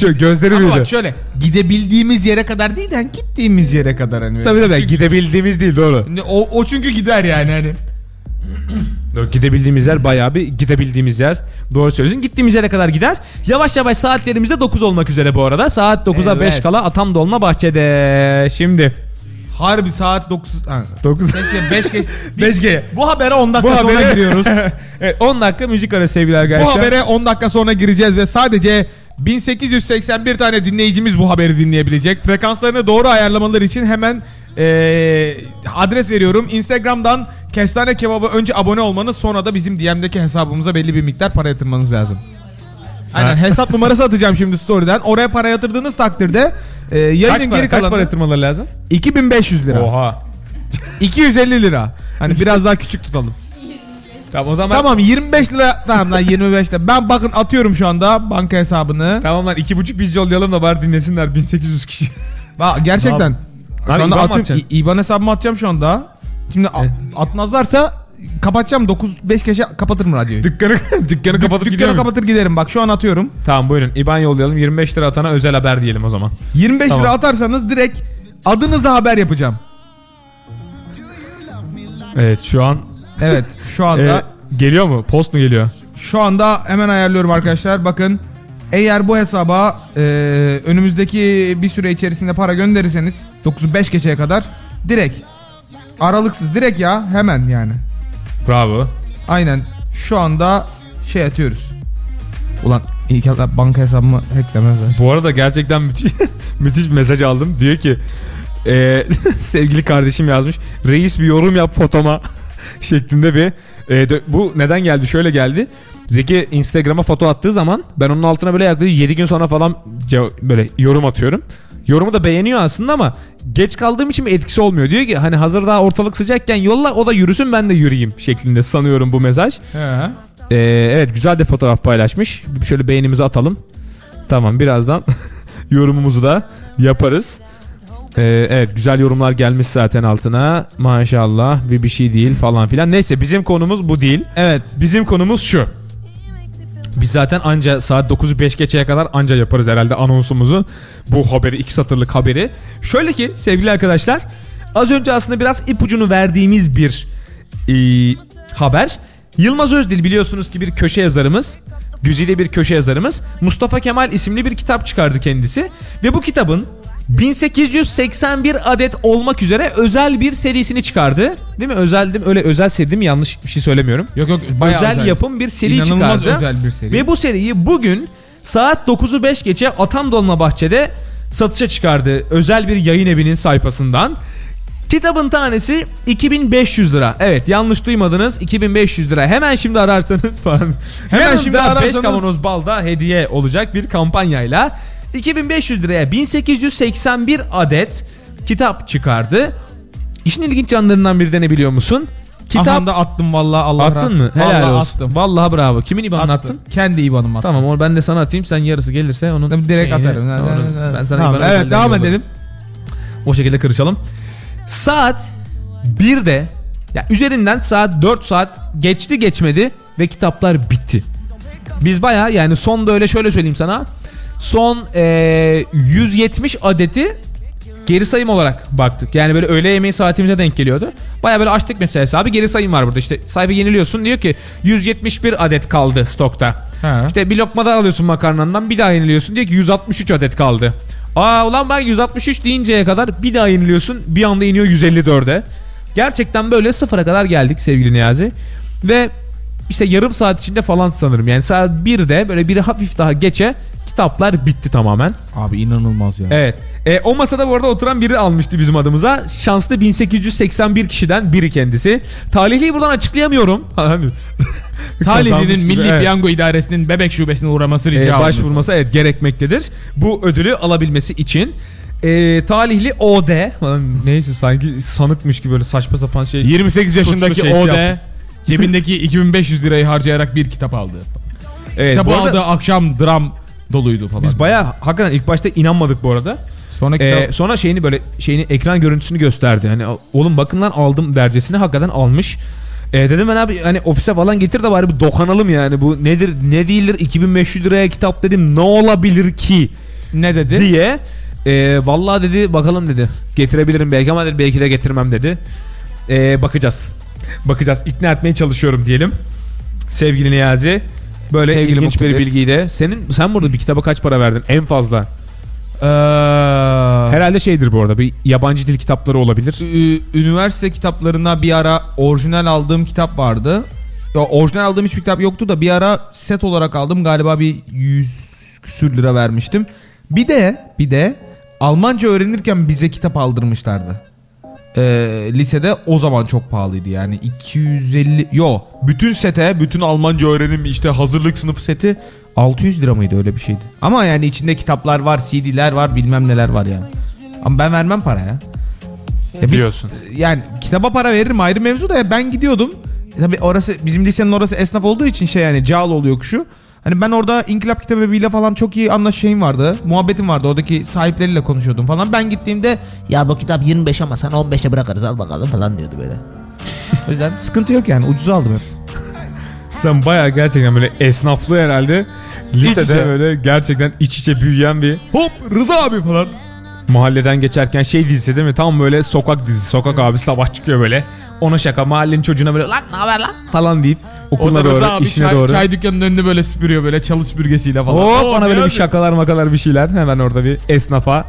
Şöyle gözleri büyüdü. bak şöyle gidebildiğimiz yere kadar değil de hani gittiğimiz yere kadar hani. Tabii tabii gidebildiğimiz değil doğru. O, o çünkü gider yani hani. Yok, Gidebildiğimiz yer bayağı bir gidebildiğimiz yer. Doğru söylüyorsun. Gittiğimiz yere kadar gider. Yavaş yavaş saatlerimiz de 9 olmak üzere bu arada. Saat 9'a 5 Evet. kala Atam Dolma Bahçe'de. Şimdi Harbi saat 9 ha, 9 keşke 5 geç. 5G. Bu habere 10 dakika Bu sonra giriyoruz. (laughs) evet, 10 dakika müzik arası sevgili bu arkadaşlar. habere 10 dakika sonra gireceğiz ve sadece 1881 tane dinleyicimiz bu haberi dinleyebilecek. Frekanslarını doğru ayarlamaları için hemen eee, adres veriyorum. Instagram'dan Kestane Kebabı önce abone olmanız sonra da bizim DM'deki hesabımıza belli bir miktar para yatırmanız lazım. Aynen hesap numarası atacağım şimdi story'den. Oraya para yatırdığınız takdirde e, yayının Kaç para, geri kaç para kalanı yatırmaları lazım? 2500 lira. Oha. (laughs) 250 lira. Hani biraz daha küçük tutalım. Tamam o zaman Tamam 25 lira tamam lan 25 lira. Ben bakın atıyorum şu anda banka hesabını. Tamam lan iki buçuk biz yollayalım da bari dinlesinler 1800 kişi. Bak gerçekten. Lan Şu anda IBAN mı atıyorum. atacaksın? İ- İBAN hesabımı atacağım şu anda. Şimdi a- Evet. atmazlarsa kapatacağım 9 5 gece kapatırım radyoyu. Dükkanı (laughs) dükkanı kapatıp gidiyor Dükkanı mu? kapatır giderim bak şu an atıyorum. Tamam buyurun IBAN yollayalım 25 lira atana özel haber diyelim o zaman. 25 Tamam. lira atarsanız direkt adınıza haber yapacağım. Evet şu an Evet şu (laughs) anda e, geliyor mu? Post mu geliyor? Şu anda hemen ayarlıyorum arkadaşlar. Bakın eğer bu hesaba e, önümüzdeki bir süre içerisinde para gönderirseniz 9'u 5 geçeye kadar direkt aralıksız direkt ya hemen yani. Bravo. Aynen şu anda şey atıyoruz. Ulan inşallah banka hesabımı hacklemezler. Bu arada gerçekten müthiş, (laughs) müthiş bir mesaj aldım. Diyor ki e, (laughs) sevgili kardeşim yazmış. Reis bir yorum yap fotoma (laughs) şeklinde bir e, bu neden geldi? Şöyle geldi. Zeki Instagram'a foto attığı zaman ben onun altına böyle yaklaşık 7 gün sonra falan böyle yorum atıyorum. Yorumu da beğeniyor aslında ama geç kaldığım için bir etkisi olmuyor. Diyor ki hani hazır daha ortalık sıcakken yolla o da yürüsün ben de yürüyeyim şeklinde sanıyorum bu mesaj. He. Ee, evet güzel de fotoğraf paylaşmış. Şöyle beğenimizi atalım. Tamam birazdan (laughs) yorumumuzu da yaparız. Ee, evet güzel yorumlar gelmiş zaten altına. Maşallah bir bir şey değil falan filan. Neyse bizim konumuz bu değil. Evet. Bizim konumuz şu. Biz zaten anca saat 9'u 5 geçeye kadar anca yaparız herhalde anonsumuzu. Bu haberi iki satırlık haberi. Şöyle ki sevgili arkadaşlar az önce aslında biraz ipucunu verdiğimiz bir e, haber. Yılmaz Özdil biliyorsunuz ki bir köşe yazarımız. Güzide bir köşe yazarımız. Mustafa Kemal isimli bir kitap çıkardı kendisi. Ve bu kitabın 1881 adet olmak üzere özel bir serisini çıkardı. Değil mi? Özel değil mi? Öyle özel seri değil mi? Yanlış bir şey söylemiyorum Yok yok bayağı özel, yapım bir seri İnanılmaz çıkardı. özel bir seri. Ve bu seriyi bugün saat 9'u 5 geçe Atam Dolma Bahçe'de satışa çıkardı. Özel bir yayın evinin sayfasından. Kitabın tanesi 2500 lira. Evet yanlış duymadınız 2500 lira. Hemen şimdi ararsanız falan. Hemen şimdi 5 ararsanız- kavanoz balda hediye olacak bir kampanyayla 2500 liraya 1881 adet kitap çıkardı. İşin ilginç yanlarından biri de ne biliyor musun? Kitap Kitap da attım vallahi Allah Attın mı? Helal Vallahi olsun. attım. Vallahi bravo. Kimin IBAN'ını attın? Kendi IBAN'ım attım. Tamam onu ben de sana atayım. Sen yarısı gelirse onun Tabii direkt şeyini- atarım. onu- ben sana Tamam, IBAN'ı evet özelden devam yollarım. edelim. O şekilde kırışalım. Saat 1'de ya üzerinden saat 4 saat geçti geçmedi ve kitaplar bitti. Biz baya yani son da öyle şöyle söyleyeyim sana. Son eee, 170 adeti geri sayım olarak baktık. Yani böyle öğle yemeği saatimize denk geliyordu. Baya böyle açtık mesela hesabı geri sayım var burada. İşte sayfa yeniliyorsun diyor ki 171 adet kaldı stokta. He. İşte bir lokma daha alıyorsun makarnandan bir daha yeniliyorsun diyor ki 163 adet kaldı. Aa ulan ben 163 deyinceye kadar bir daha yeniliyorsun bir anda iniyor 154'e. Gerçekten böyle sıfıra kadar geldik sevgili Niyazi. Ve işte yarım saat içinde falan sanırım yani saat 1'de böyle biri hafif daha geçe kitaplar bitti tamamen. Abi inanılmaz ya. Evet. E, o masada bu arada oturan biri almıştı bizim adımıza. Şanslı 1881 kişiden biri kendisi. Talihliyi buradan açıklayamıyorum. (laughs) Hani- (laughs) Talihlinin Milli evet. Piyango İdaresi'nin bebek şubesine uğraması rica e, başvurması evet gerekmektedir. Bu ödülü alabilmesi için. E, talihli OD. Neyse sanki sanıkmış gibi böyle saçma sapan şey. 28 Suçlu yaşındaki OD yaptı. Cebindeki 2500 lirayı harcayarak bir kitap aldı. Evet, Kitabı bu arada aldığı akşam dram doluydu falan. Biz bayağı hakikaten ilk başta inanmadık bu arada. Sonra kitap... Ee, sonra şeyini böyle şeyini ekran görüntüsünü gösterdi. Hani oğlum bakın lan aldım dercesini hakikaten almış. Ee, dedim ben abi hani ofise falan getir de bari bir dokanalım yani. Bu nedir ne değildir 2500 liraya kitap dedim ne olabilir ki ne dedi? diye. Ee, vallahi dedi bakalım dedi. Getirebilirim belki ama dedi, belki de getirmem dedi. Ee, bakacağız. Bakacağız. İkna etmeye çalışıyorum diyelim. Sevgili Niyazi. Böyle Sevgili ilginç bir Muktedir. bilgiyi Senin sen burada bir kitaba kaç para verdin en fazla? Ee, Herhalde şeydir bu arada. Bir yabancı dil kitapları olabilir. Ü- üniversite kitaplarına bir ara orijinal aldığım kitap vardı. Ya, orijinal aldığım hiçbir kitap yoktu da bir ara set olarak aldım. Galiba bir 100 küsür lira vermiştim. Bir de bir de Almanca öğrenirken bize kitap aldırmışlardı. Ee, lisede o zaman çok pahalıydı yani 250 yo bütün sete bütün Almanca öğrenim işte hazırlık sınıfı seti 600 lira mıydı öyle bir şeydi. Ama yani içinde kitaplar var CD'ler var bilmem neler var yani. Ama ben vermem para ya. Ya biz- Diyorsun. yani kitaba para veririm ayrı mevzu da ya ben gidiyordum. Tabii orası bizim lisenin orası esnaf olduğu için şey yani Cağaloğlu yokuşu. Hani ben orada İnkılap Kitabevi'yle falan çok iyi anlaşayım vardı. Muhabbetim vardı. Oradaki sahipleriyle konuşuyordum falan. Ben gittiğimde Ya bu kitap 25 ama sana 15'e bırakırız al bakalım falan diyordu böyle. o yüzden (laughs) sıkıntı yok yani. Ucuza aldım hep. Sen bayağı gerçekten böyle esnaflı herhalde. Lisede böyle gerçekten iç içe büyüyen bir Hop Rıza abi falan. mahalleden geçerken şey dizisi değil mi? Tam böyle sokak dizisi. Sokak abi sabah çıkıyor böyle. Ona şaka mahallenin çocuğuna böyle lan ne haber lan falan deyip okuluna Orada doğru, Rıza abi işine çay, doğru. çay dükkanının önünde böyle süpürüyor böyle çalı süpürgesiyle falan. Hop Oo, bana böyle bir şakalar makalar bir şeyler. Hemen orada bir esnafa.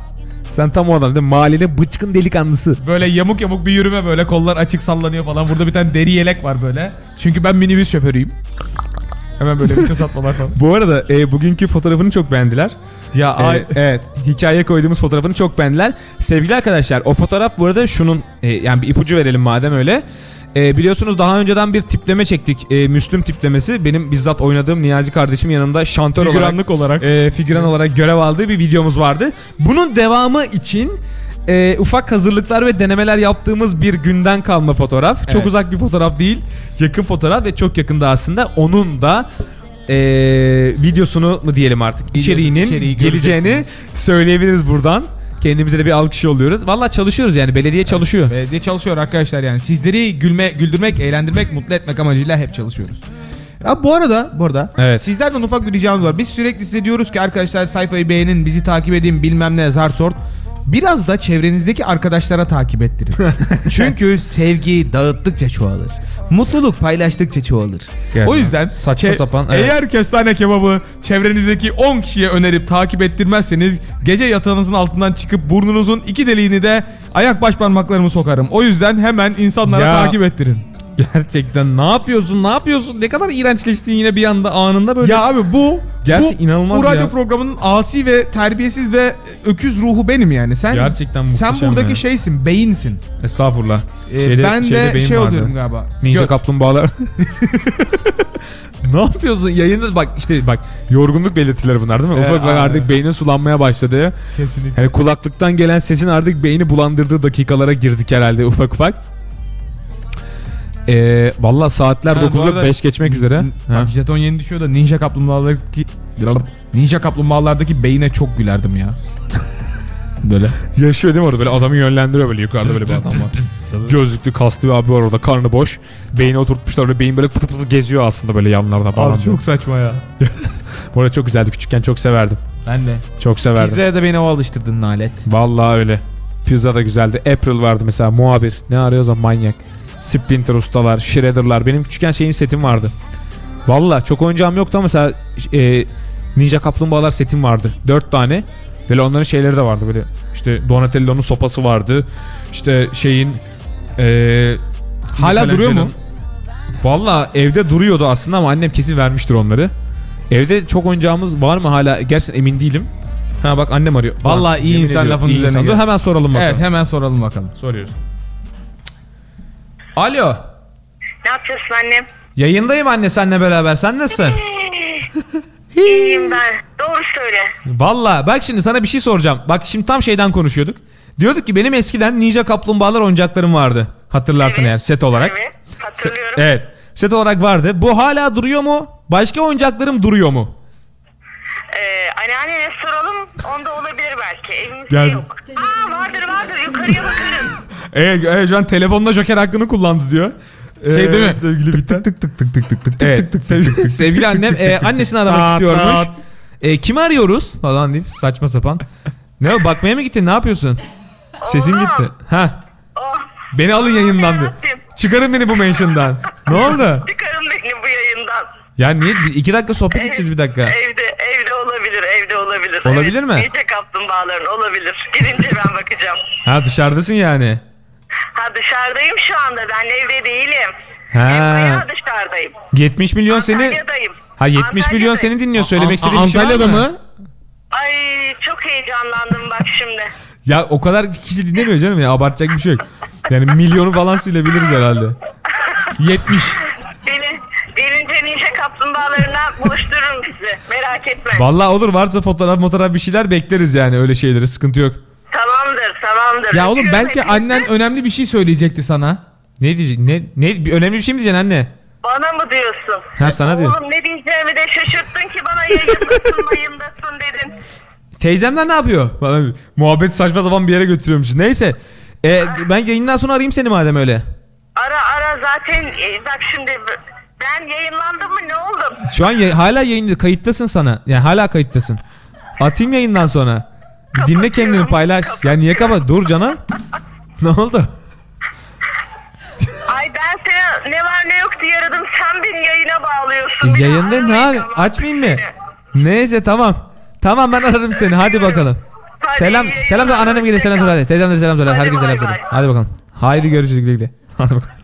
Sen tam o adam değil mi? Mahallenin bıçkın delikanlısı. Böyle yamuk yamuk bir yürüme böyle kollar açık sallanıyor falan. Burada bir tane deri yelek var böyle. Çünkü ben minibüs şoförüyüm. Hemen böyle vites atmalar falan. Bu arada e, bugünkü fotoğrafını çok beğendiler. Ya Ee, ay, evet hikaye koyduğumuz fotoğrafını çok beğendiler. Sevgili arkadaşlar o fotoğraf bu arada şunun e, yani bir ipucu verelim madem öyle. E, biliyorsunuz daha önceden bir tipleme çektik. E, Müslüm tiplemesi. Benim bizzat oynadığım Niyazi kardeşim yanında şantör olarak, figüranlık olarak. e, figüran olarak görev aldığı bir videomuz vardı. Bunun devamı için e, ufak hazırlıklar ve denemeler yaptığımız bir günden kalma fotoğraf. Çok Evet. uzak bir fotoğraf değil. Yakın fotoğraf ve çok yakında aslında. Onun da e, videosunu mu diyelim artık içeriğinin içeriği geleceğini söyleyebiliriz buradan. Kendimize de bir alkış yolluyoruz. Valla çalışıyoruz yani belediye çalışıyor. Belediye çalışıyor arkadaşlar yani. Sizleri gülme, güldürmek, eğlendirmek, mutlu etmek amacıyla hep çalışıyoruz. Ya bu arada, bu arada Evet. sizlerden ufak bir ricamız var. Biz sürekli size diyoruz ki arkadaşlar sayfayı beğenin, bizi takip edin, bilmem ne zar sort. Biraz da çevrenizdeki arkadaşlara takip ettirin. (laughs) Çünkü sevgi dağıttıkça çoğalır. Mutluluk paylaştıkça çoğalır. Yani o yüzden saçma çe- sapan, evet. eğer kestane kebabı çevrenizdeki 10 kişiye önerip takip ettirmezseniz gece yatağınızın altından çıkıp burnunuzun iki deliğini de ayak baş parmaklarımı sokarım. O yüzden hemen insanlara Ya. takip ettirin. (laughs) Gerçekten ne yapıyorsun ne yapıyorsun ne kadar iğrençleştin yine bir anda anında böyle. Ya abi bu Gerçi bu, inanılmaz bu radyo ya. programının asi ve terbiyesiz ve öküz ruhu benim yani. Sen Gerçekten sen buradaki ya. şeysin, beyinsin. Estağfurullah. Ee, Şeyde- ben şeyde de şey vardı. oluyorum galiba. Ninja Gö- kaplumbağalar. (laughs) (laughs) ne yapıyorsun yayında bak işte bak yorgunluk belirtileri bunlar değil mi? Ee, Ufak ufak artık beynin sulanmaya başladı. Kesinlikle. Hani kulaklıktan gelen sesin artık beyni bulandırdığı dakikalara girdik herhalde ufak ufak. Ee, Valla saatler Ha, bu 9'u arada- 5 geçmek üzere. Bak Ha. jeton yeni düşüyor da ninja kaplumbağalardaki ninja kaplumbağalardaki beyine çok gülerdim ya. (laughs) Böyle. Yaşıyor değil mi orada böyle adamı yönlendiriyor böyle yukarıda böyle bir adam var. Gözlüklü kaslı bir abi var orada karnı boş. Beyni oturtmuşlar böyle beyin böyle pıtı pıtı geziyor aslında böyle yanlarda falan. Abi çok saçma ya. (laughs) Bu arada çok güzeldi küçükken çok severdim. Ben de. Çok severdim. Pizzaya da beni o alıştırdın nalet. Vallahi öyle. Pizza da güzeldi. April vardı mesela muhabir. Ne arıyoruz o manyak. Splinter ustalar, Shredder'lar. Benim küçükken şeyin setim vardı. Vallahi çok oyuncağım yoktu ama mesela e, Ninja Kaplumbağalar setim vardı. Dört tane. Böyle onların şeyleri de vardı böyle. İşte Donatello'nun sopası vardı. İşte şeyin e, Hala duruyor mu? Valla evde duruyordu aslında ama annem kesin vermiştir onları. Evde çok oyuncağımız var mı hala? Gerçekten emin değilim. Ha bak annem arıyor. Vallahi iyi Yemin insan ediyorum, lafın iyi üzerine insan. Dur geldi. hemen soralım bakalım. Evet hemen soralım bakalım. Soruyoruz. Alo. Ne yapıyorsun annem? Yayındayım anne senle beraber. Sen nasılsın? (laughs) İyiyim ben. Doğru söyle. Valla bak şimdi sana bir şey soracağım. Bak şimdi tam şeyden konuşuyorduk. Diyorduk ki benim eskiden Ninja Kaplumbağalar oyuncaklarım vardı. Hatırlarsın Evet. eğer set olarak. Evet. Hatırlıyorum. Evet. set olarak vardı. Bu hala duruyor mu? Başka oyuncaklarım duruyor mu? Ee, anneannene soralım. Onda olabilir belki. Evimizde Gel. yok. Aa vardır vardır. Yukarıya bakarız. Evet, evet şu an telefonda joker hakkını kullandı diyor. Şey değil mi? Sevgili bitten. Tık tık tık tık tık tık Evet, tık tık sevgili, tık sevgili annem e, annesini aramak istiyormuş. E, kimi arıyoruz falan deyip saçma sapan. Ne o bakmaya mı gittin ne yapıyorsun? Sesin Oğlum. gitti. Ha. Oh, Beni alın yayından de. yarabbim. Çıkarın beni bu mention'dan. Ne oldu? çıkarın beni bu yayından. Ya niye? Bir- iki dakika sohbet edeceğiz bir dakika. Evde olabilir. Olabilir mi? Gece kaplumbağaların olabilir. Gidince ben bakacağım. Ha dışarıdasın yani. Ha dışarıdayım şu anda. Ben evde değilim. Ha. Ben bayağı dışarıdayım. 70 milyon seni... Antalya'dayım. Ha 70 milyon seni dinliyor. Söylemek istediğin bir şey var Antalya'da mı? mı? Ay çok heyecanlandım bak şimdi. (laughs) Ya o kadar kişi dinlemiyor canım ya. Abartacak bir şey yok. Yani milyonu falan silebiliriz herhalde. 70. Gelince ninja kaplumbağalarından buluştururum sizi. Merak etme. Vallahi olur varsa fotoğraf fotoğraf bir şeyler bekleriz yani öyle şeyleri sıkıntı yok. Tamamdır tamamdır. Ya oğlum Öpüyorum belki hepinizi. annen önemli bir şey söyleyecekti sana. Ne diyecek? Ne, ne bir önemli bir şey mi diyeceksin anne? Bana mı diyorsun? Ha, sana diyorum. Oğlum ne diyeceğimi de şaşırttın ki bana yayındasın mayındasın (laughs) dedin. Teyzemler ne yapıyor? Falan. Muhabbet saçma sapan bir yere götürüyormuş. Neyse. E, ben yayından sonra arayayım seni madem öyle. Ara ara zaten e, bak şimdi ben yayınlandım mı ne oldum? Şu an ya- hala yayında kayıttasın sana. Yani hala kayıttasın. Atayım yayından sonra. Bir dinle kendini paylaş. Ya niye kapat? Dur canım. (laughs) ne oldu? Ay ben seni ne var ne yok diye aradım sen beni yayına bağlıyorsun. Bir de Yayında ne aramayın abi? Açmayayım mı? Neyse tamam. Tamam ben ararım seni. Hadi bakalım. Hadi Selam. iyi Selam yayınlar, da anneannem gelir selam hoşça söyle. kal. Teyzemlere selam söyle. Hadi Herkese selam bay söyle. bay. Hadi bakalım. Haydi görüşürüz güle güle. Hadi bakalım.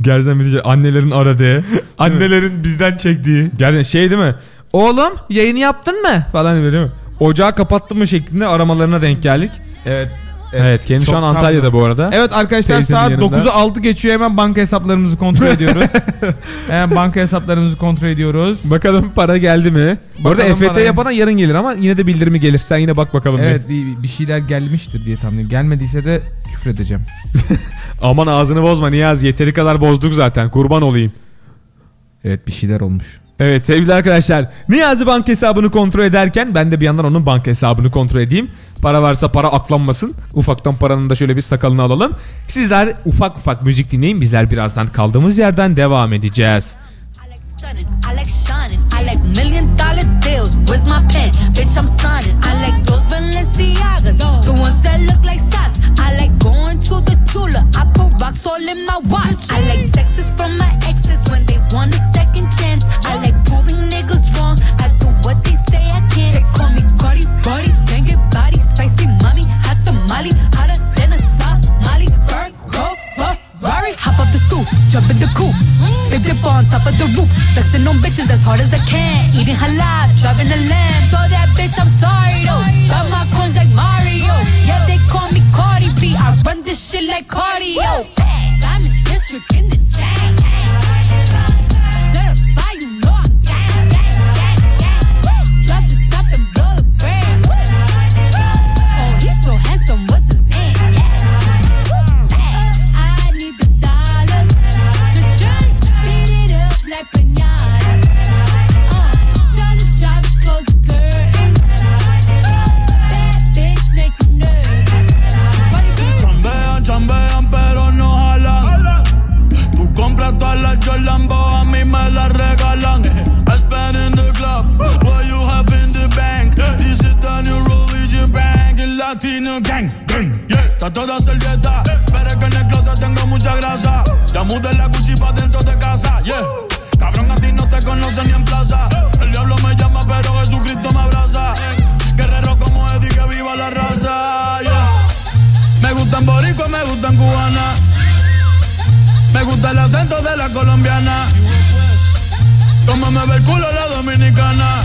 Gerçekten bir şey. Annelerin aradığı. annelerin bizden çektiği. Gerçekten şey değil mi? Oğlum yayını yaptın mı? Falan diyor değil mi? Ocağı kapattın mı şeklinde aramalarına denk geldik. Evet. Evet, kendi şu an Antalya'da bu arada. Evet arkadaşlar Teyzenin saat yanında. 9'u 6 geçiyor hemen banka hesaplarımızı kontrol (laughs) ediyoruz. hemen banka hesaplarımızı kontrol ediyoruz. Bakalım para geldi mi? Bu arada Bakalım EFT para- yapana yarın gelir ama yine de bildirimi gelir. Sen yine bak bakalım. Evet bir, bir şeyler gelmiştir diye tahmin ediyorum. Gelmediyse de küfür edeceğim. (laughs) Aman ağzını bozma Niyazi. Yeteri kadar bozduk zaten. Kurban olayım. Evet bir şeyler olmuş. Evet sevgili arkadaşlar Niyazi banka hesabını kontrol ederken ben de bir yandan onun banka hesabını kontrol edeyim. Para varsa para aklanmasın. Ufaktan paranın da şöyle bir sakalını alalım. Sizler ufak ufak müzik dinleyin. Bizler birazdan kaldığımız yerden devam edeceğiz. I like shining, from my exes when they want what they say I can't. They call me Cardi, Cardi, banging body, spicy mommy, hot tamale, hotter than a Somali. Virgo, Ferrari, hop up the stoop, jump in the coupe. Big dip on top of the roof, flexing on bitches as hard as I can. Eating halal, driving a lamb. So that bitch, I'm sorry though. Got my coins like Mario. Yeah, they call me Cardi B. I run this shit like cardio. In district in the chain. Gang. gang, Yeah, trato de hacer dieta, pero es que en el closet tengo mucha grasa. Ya mudé la Gucci pa' dentro de casa, yeah. Cabrón, a ti no te conocen ni en plaza. El diablo me llama, pero Jesucristo me abraza. Guerrero como Eddie, que viva la raza, yeah. Me gustan boricua, me gustan cubana. Me gusta el acento de la colombiana. Como me ve el culo la dominicana.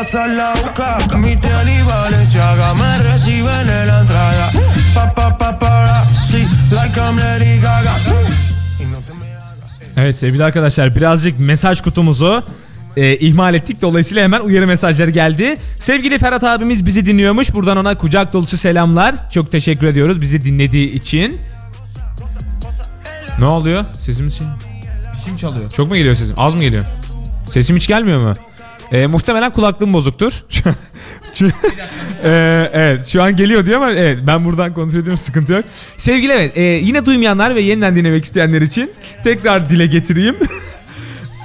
Pasar la boca. Mi tele y Valenciaga me reciben en la entrada. Pa, pa, pa, para, sí, like I'm Lady Gaga. Evet sevgili arkadaşlar birazcık mesaj kutumuzu e, ihmal ettik. Dolayısıyla hemen uyarı mesajları geldi. Sevgili Ferhat abimiz bizi dinliyormuş. Buradan ona kucak dolusu selamlar. Çok teşekkür ediyoruz bizi dinlediği için. Ne oluyor? Sesimiz şey... Kim çalıyor? Çok mu geliyor sesim? Az mı geliyor? Sesim hiç gelmiyor mu? E, muhtemelen kulaklığım bozuktur. (laughs) E, evet şu an geliyor diyor ama evet ben buradan kontrol ediyorum sıkıntı yok. Sevgili evet e, yine duymayanlar ve yeniden dinlemek isteyenler için tekrar dile getireyim.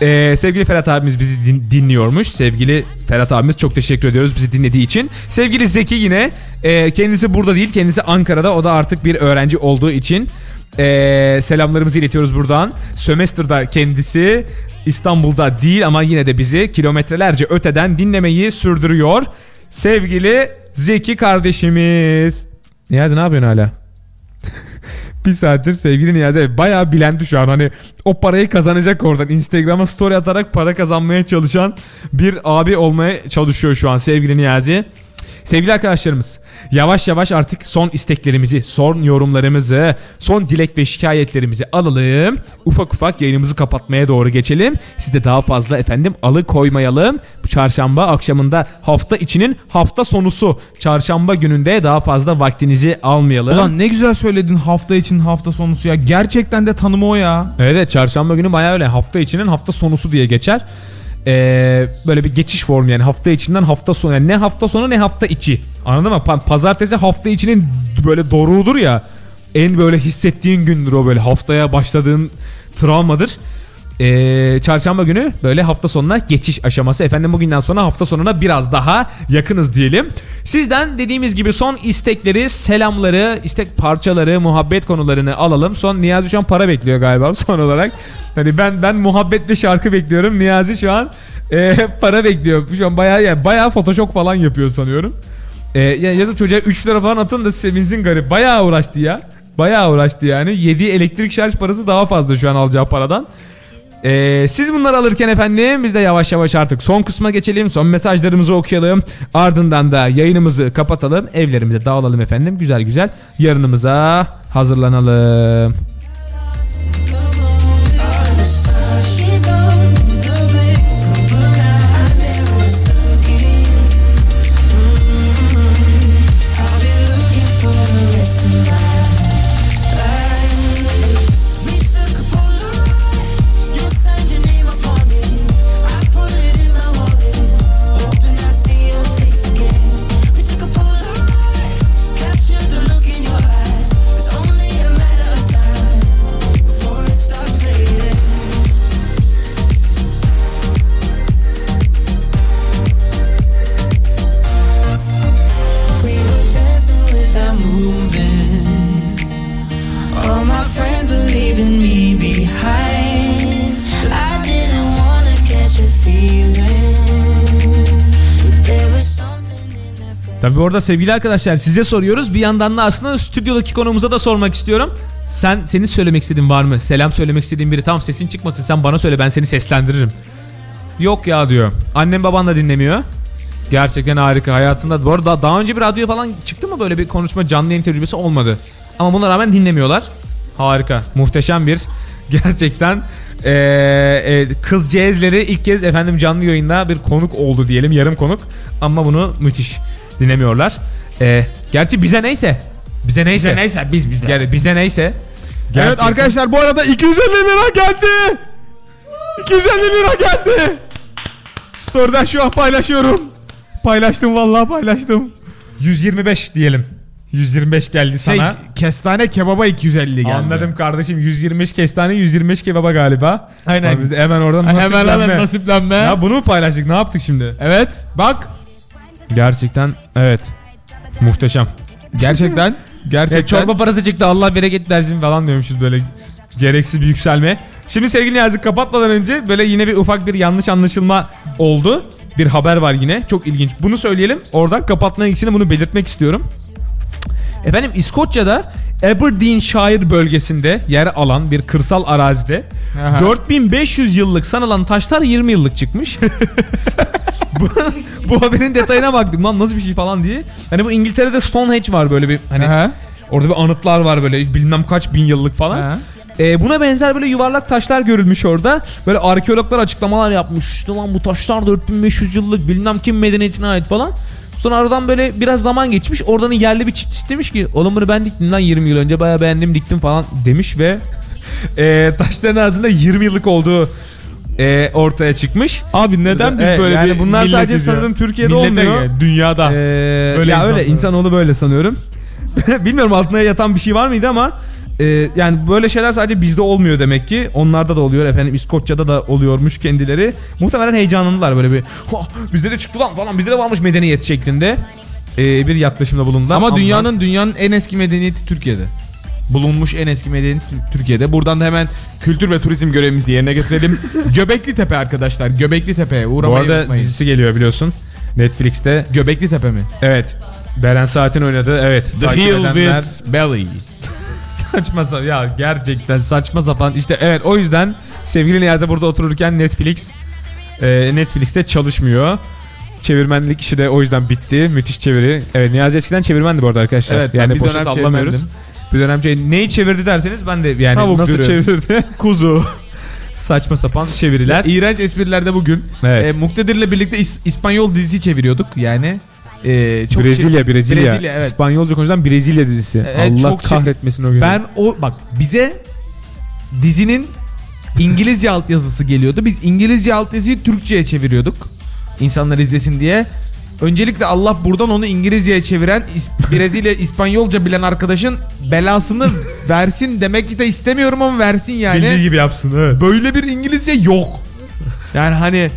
E, sevgili Ferhat abimiz bizi din- dinliyormuş. Sevgili Ferhat abimiz çok teşekkür ediyoruz bizi dinlediği için. Sevgili Zeki yine e, kendisi burada değil kendisi Ankara'da o da artık bir öğrenci olduğu için e, selamlarımızı iletiyoruz buradan. Sömestr'da kendisi İstanbul'da değil ama yine de bizi kilometrelerce öteden dinlemeyi sürdürüyor. Sevgili Zeki kardeşimiz. Niyazi ne yapıyorsun hala? (laughs) bir saattir sevgili Niyazi evet, bayağı bilendi şu an hani o parayı kazanacak oradan Instagram'a story atarak para kazanmaya çalışan bir abi olmaya çalışıyor şu an sevgili Niyazi. Sevgili arkadaşlarımız yavaş yavaş artık son isteklerimizi, son yorumlarımızı, son dilek ve şikayetlerimizi alalım. Ufak ufak yayınımızı kapatmaya doğru geçelim. Siz de daha fazla efendim alıkoymayalım. Bu çarşamba akşamında hafta içinin hafta sonusu. Çarşamba gününde daha fazla vaktinizi almayalım. Ulan ne güzel söyledin hafta için hafta sonusu ya. Gerçekten de tanımı o ya. Evet çarşamba günü bayağı öyle hafta içinin hafta sonusu diye geçer. Ee, böyle bir geçiş formu yani hafta içinden hafta sonu yani ne hafta sonu ne hafta içi anladın mı? Pa- Pazartesi hafta içinin böyle doruğudur ya en böyle hissettiğin gündür o böyle haftaya başladığın travmadır. Ee, çarşamba günü böyle hafta sonuna geçiş aşaması. Efendim bugünden sonra hafta sonuna biraz daha yakınız diyelim. Sizden dediğimiz gibi son istekleri, selamları, istek parçaları, muhabbet konularını alalım. Son Niyazi şu an para bekliyor galiba (laughs) son olarak. Hani ben ben muhabbetli şarkı bekliyorum. Niyazi şu an e, (laughs) para bekliyor. Şu an bayağı yani bayağı photoshop falan yapıyor sanıyorum. E, ya, ya çocuğa 3 lira falan atın da sevinsin garip. Bayağı uğraştı ya. Bayağı uğraştı yani. Yediği elektrik şarj parası daha fazla şu an alacağı paradan. Ee, siz bunları alırken efendim biz de yavaş yavaş artık son kısma geçelim. Son mesajlarımızı okuyalım. Ardından da yayınımızı kapatalım. Evlerimize dağılalım efendim. Güzel güzel yarınımıza hazırlanalım. Tabii orada sevgili arkadaşlar size soruyoruz. Bir yandan da aslında stüdyodaki konuğumuza da sormak istiyorum. Sen senin söylemek istediğin var mı? Selam söylemek istediğin biri. Tamam sesin çıkmasın sen bana söyle ben seni seslendiririm. Yok ya diyor. Annem baban da dinlemiyor. Gerçekten harika hayatında. Bu arada daha önce bir radyo falan çıktı mı böyle bir konuşma canlı yayın tecrübesi olmadı. Ama buna rağmen dinlemiyorlar. Harika. Muhteşem bir (laughs) gerçekten eee, e, kız cezleri ilk kez efendim canlı yayında bir konuk oldu diyelim yarım konuk. Ama bunu müthiş dinlemiyorlar. Eee, gerçi bize neyse. Bize neyse. Bize neyse biz bizler. Yani bize neyse. Evet Gerçekten- arkadaşlar bu arada 250 lira geldi. 250 lira geldi. Story'den şu an paylaşıyorum. Paylaştım vallahi paylaştım. 125 diyelim. 125 geldi Şey sana. kestane kebaba 250 geldi. Anladım kardeşim 125 kestane 125 kebaba galiba. Aynen. Ama Biz de hemen oradan Hemen nasiplenme. hemen nasiplenme. Ya bunu mu paylaştık ne yaptık şimdi? Evet bak Gerçekten evet. Muhteşem. gerçekten gerçekten. E, çorba parası çıktı Allah bereket versin falan diyormuşuz böyle gereksiz bir yükselme. Şimdi sevgili Niyazi kapatmadan önce böyle yine bir ufak bir yanlış anlaşılma oldu. Bir haber var yine çok ilginç. Bunu söyleyelim oradan kapatma ilgisini bunu belirtmek istiyorum. Efendim İskoçya'da Aberdeenshire bölgesinde yer alan bir kırsal arazide Aha. 4500 yıllık sanılan taşlar 20 yıllık çıkmış. (laughs) bu, bu haberin detayına baktım lan nasıl bir şey falan diye. Hani bu İngiltere'de Stonehenge var böyle bir hani Aha. orada bir anıtlar var böyle bilmem kaç bin yıllık falan. Aha. Ee, buna benzer böyle yuvarlak taşlar görülmüş orada. Böyle arkeologlar açıklamalar yapmış. İşte lan bu taşlar 4500 yıllık bilmem kim medeniyetine ait falan. Sonra aradan böyle biraz zaman geçmiş. Oradan yerli bir çift istemiş ki oğlum bunu ben diktim lan 20 yıl önce bayağı beğendim diktim falan demiş ve (laughs) e, taşların arasında 20 yıllık olduğu e, ortaya çıkmış. Abi neden biz böyle yani bir bunlar sadece ya? sanırım Türkiye'de Millete olmuyor. ya, dünyada. Ee, Böyle ya öyle insanlar. insanoğlu böyle sanıyorum. (laughs) Bilmiyorum altına yatan bir şey var mıydı ama e, yani böyle şeyler sadece bizde olmuyor demek ki. Onlarda da oluyor efendim İskoçya'da da oluyormuş kendileri. Muhtemelen heyecanlandılar böyle bir "Ha, bizde de çıktı lan falan bizde de varmış medeniyet şeklinde e, bir yaklaşımda bulundular. Ama dünyanın dünyanın en eski medeniyeti Türkiye'de. Bulunmuş en eski medeniyet Tür- Türkiye'de. Buradan da hemen kültür ve turizm görevimizi yerine getirelim. (laughs) Göbekli Tepe arkadaşlar. Göbekli Tepe'ye bu uğramayı arada unutmayın. dizisi geliyor biliyorsun. Netflix'te. Göbekli Tepe mi? Evet. Beren Saat'in oynadığı evet. The Hill edenler- with Belly. Saçma sapan ya gerçekten saçma sapan işte evet o yüzden sevgili Niyazi burada otururken Netflix e, Netflix'te çalışmıyor. Çevirmenlik işi de o yüzden bitti. Müthiş çeviri. Evet Niyazi eskiden çevirmendi bu arada arkadaşlar. Evet, ben yani bir boşa dönem sallamıyoruz. çevirmendim. Bir dönem çevir- neyi çevirdi derseniz ben de yani Tavuk nasıl dürüm. çevirdi? (laughs) Kuzu. Saçma sapan çeviriler. İğrenç esprilerde bugün. Evet. E, Muktedir'le birlikte İs- İspanyol dizisi çeviriyorduk. Yani e, çok Brezilya, şir- Brezilya. Brezilya evet. İspanyolca konuşulan Brezilya dizisi. Evet, Allah çok şir- kahretmesin o günü. Ben o bak bize dizinin İngilizce altyazısı geliyordu. Biz İngilizce altyazıyı Türkçe'ye çeviriyorduk. İnsanlar izlesin diye. Öncelikle Allah buradan onu İngilizce'ye çeviren İs- (laughs) Brezilya İspanyolca bilen arkadaşın belasını (laughs) versin demek de istemiyorum ama versin yani. bildiği gibi yapsın. Evet. Böyle bir İngilizce yok. Yani hani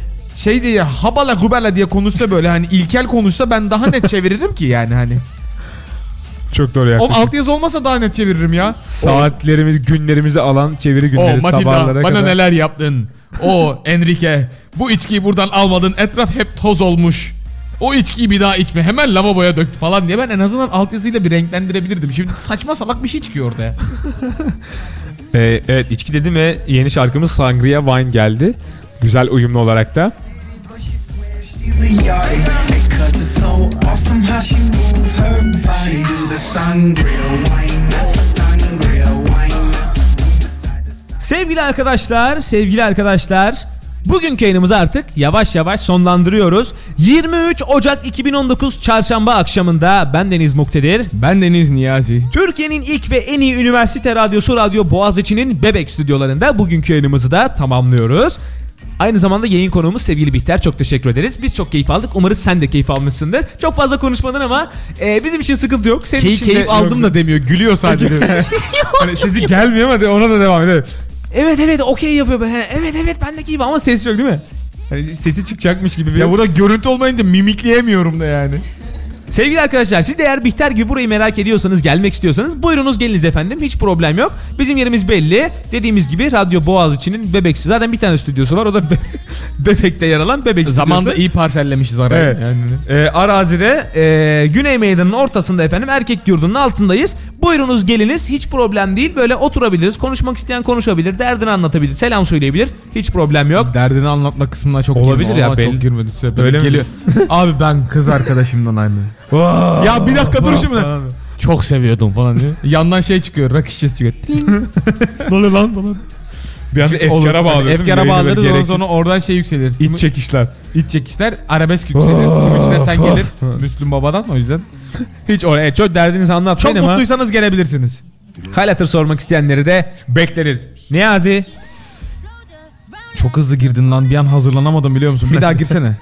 şey diye habala gubala diye konuşsa böyle hani ilkel konuşsa ben daha net çeviririm ki yani hani. Çok doğru O yaklaşım. altyazı olmasa daha net çeviririm ya. Saatlerimizi, günlerimizi alan çeviri günleri O Matilda sabahlara bana kadar. neler yaptın? O Enrique bu içkiyi buradan almadın etraf hep toz olmuş. O içkiyi bir daha içme hemen lavaboya döktü falan diye ben en azından altyazıyla bir renklendirebilirdim. Şimdi saçma salak bir şey çıkıyor ortaya. (laughs) Ee, evet içki dedim ve yeni şarkımız Sangria Wine geldi. Güzel uyumlu olarak da. She's a yardie Cause it's so awesome how she moves her body She do the sangria wine Sangria wine Sevgili arkadaşlar, sevgili arkadaşlar. Bugünkü yayınımızı artık yavaş yavaş sonlandırıyoruz. 23 Ocak 2019 Çarşamba akşamında ben Deniz Muktedir. Ben Deniz Niyazi. Türkiye'nin ilk ve en iyi üniversite radyosu Radyo Boğaziçi'nin Bebek stüdyolarında bugünkü yayınımızı da tamamlıyoruz. Aynı zamanda yayın konuğumuz sevgili Bihter. Çok teşekkür ederiz. Biz çok keyif aldık. Umarız sen de keyif almışsındır. Çok fazla konuşmadın ama e, bizim için sıkıntı yok. Senin Key, için de keyif aldım da demiyor gülüyor sadece. (laughs) hani sesi gelmiyor ama de- ona da devam edelim. Evet evet okey yapıyor. He, Evet evet ben de keyif ama ses yok değil mi? Hani sesi çıkacakmış gibi bir... ya burada görüntü olmayınca mimikleyemiyorum da yani. Sevgili arkadaşlar siz de eğer Bihter gibi burayı merak ediyorsanız gelmek istiyorsanız buyurunuz geliniz efendim hiç problem yok. Bizim yerimiz belli. Dediğimiz gibi Radyo Boğaziçi'nin Bebek zaten bir tane stüdyosu var o da Be- (laughs) Bebek'te yer alan Bebek Zamanda stüdyosu. iyi parsellemişiz arayı. Evet. Yani. Ee, arazide e, Güney Meydanı'nın ortasında efendim erkek yurdunun altındayız. Buyurunuz geliniz hiç problem değil böyle oturabiliriz. Konuşmak isteyen konuşabilir, derdini anlatabilir, selam söyleyebilir. Hiç problem yok. Derdini anlatma kısmına çok Olabilir girme ya, belli- çok girmedi. Öyle geliyor. (laughs) Abi ben kız arkadaşımdan ayrıldım. Ya bir dakika dur şimdi. Çok seviyordum falan diyor. Yandan şey çıkıyor, rak şişesi çıkıyor. (laughs) ne oluyor lan falan. Bir anda Olur. efkara bağlıyorsun. Efkara bağlarız ondan sonra oradan şey yükselir. iç çekişler. İç çekişler arabesk yükselir. Timuçin'e sen gelir. (laughs) Müslüm Baba'dan o yüzden. Hiç oraya çok derdinizi anlatmayın Çok ama mutluysanız gelebilirsiniz. hal hatır sormak isteyenleri de bekleriz. Niyazi Çok hızlı girdin lan bir an hazırlanamadım biliyor musun? Bir daha (laughs) girsene.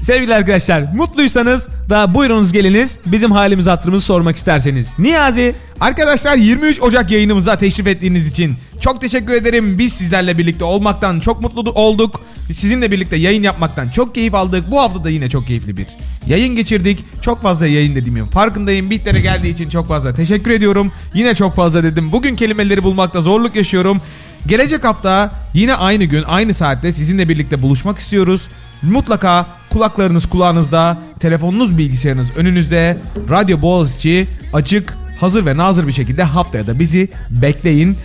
Sevgili arkadaşlar mutluysanız da buyurunuz geliniz bizim halimiz hatırımızı sormak isterseniz. Niyazi Arkadaşlar 23 Ocak yayınımıza teşrif ettiğiniz için çok teşekkür ederim. Biz sizlerle birlikte olmaktan çok mutlu olduk. Sizinle birlikte yayın yapmaktan çok keyif aldık. Bu hafta da yine çok keyifli bir yayın geçirdik. Çok fazla yayın dediğimin farkındayım. Bitlere geldiği için çok fazla teşekkür ediyorum. Yine çok fazla dedim. Bugün kelimeleri bulmakta zorluk yaşıyorum. Gelecek hafta yine aynı gün aynı saatte sizinle birlikte buluşmak istiyoruz. Mutlaka kulaklarınız kulağınızda, telefonunuz bilgisayarınız önünüzde. Radyo Boğaziçi açık hazır ve nazır bir şekilde haftaya da bizi bekleyin.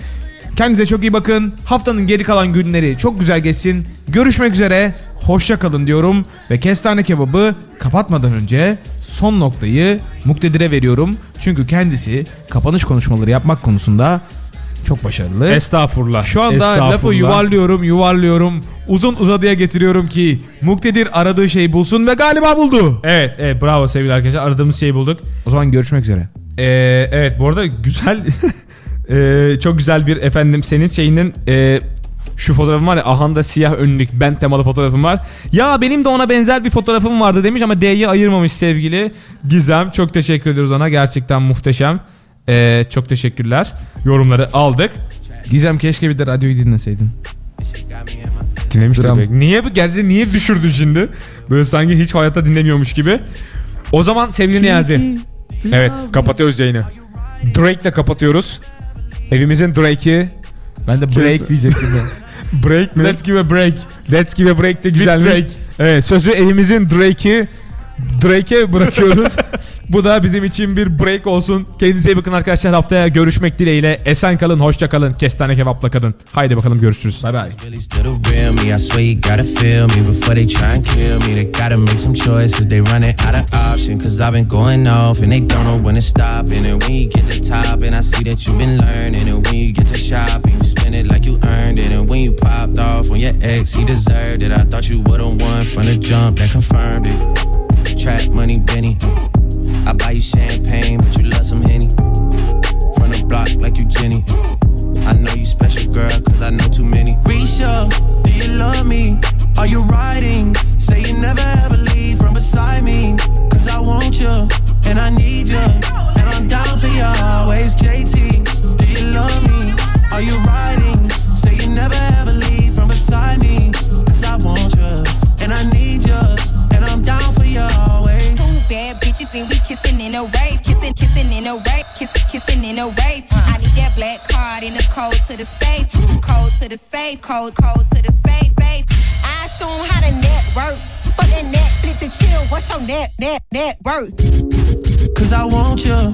Kendinize çok iyi bakın. Haftanın geri kalan günleri çok güzel geçsin. Görüşmek üzere. Hoşça kalın diyorum ve kestane kebabı kapatmadan önce son noktayı Muktedir'e veriyorum. Çünkü kendisi kapanış konuşmaları yapmak konusunda çok başarılı. Estağfurullah. Şu anda lafı Estağfurullah. yuvarlıyorum, yuvarlıyorum. Uzun uzadıya getiriyorum ki Muktedir aradığı şeyi bulsun ve galiba buldu. Evet, evet bravo sevgili arkadaşlar. Aradığımız şeyi bulduk. O zaman görüşmek üzere. Ee, evet bu arada güzel (laughs) ee, çok güzel bir efendim senin şeyinin ee, şu fotoğrafım var ya ahanda siyah önlük ben temalı fotoğrafım var. Ya benim de ona benzer bir fotoğrafım vardı demiş ama D'yi ayırmamış sevgili Gizem. Çok teşekkür ediyoruz ona gerçekten muhteşem. Ee, çok teşekkürler. Yorumları aldık. Gizem keşke bir de radyoyu dinleseydin. Dinlemiştir Dram. Niye bu gerçi niye düşürdün şimdi? Böyle sanki hiç hayatta dinlemiyormuş gibi. O zaman sevgili Niyazi. Evet kapatıyoruz yayını. Drake'le kapatıyoruz. Evimizin Drake'i. Ben de break diyecektim ya. (laughs) Break mi? Let's give a break. Let's give a break de güzel Drake. Evet sözü evimizin Drake'i Drake'e bırakıyoruz. (laughs) Bu da bizim için bir break olsun. Kendinize iyi bakın arkadaşlar. Haftaya görüşmek dileğiyle. Esen kalın, hoşça kalın. Kestane kebapla kalın. Haydi bakalım görüşürüz. Bay bay. really still the real me. I swear you gotta feel me before they try and kill me. They gotta make some choices. They running out of option. Cause I've been going off and they don't know when to stop. And then when you get to top, and I see that you've been learning. And when you get to shopping, you spend it like you earned it. And when you popped off on your ex, he deserved it. I thought you would've won from the jump that confirmed it. Trap money, Benny. I buy you champagne, but you code, code to the safe, safe. I show 'em how to network. Fuck that Netflix and chill. What's your net, net, net worth? Cause I want you,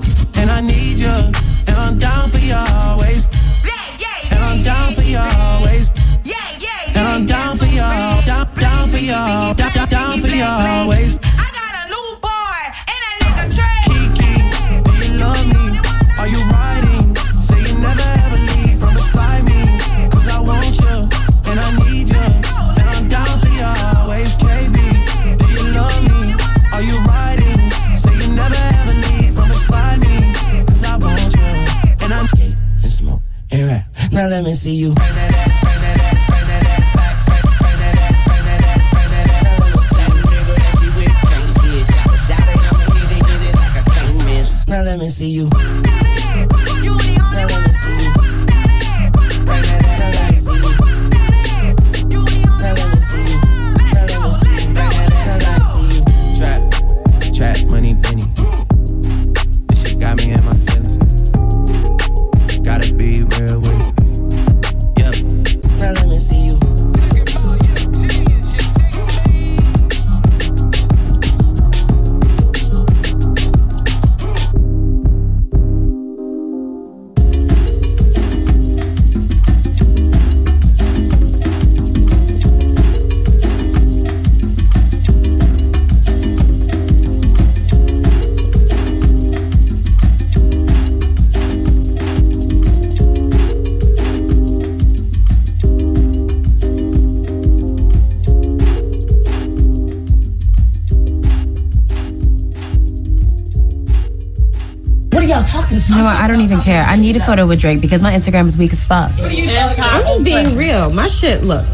care. I need a photo with Drake because my Instagram is weak as fuck. I'm just being real. My shit, look,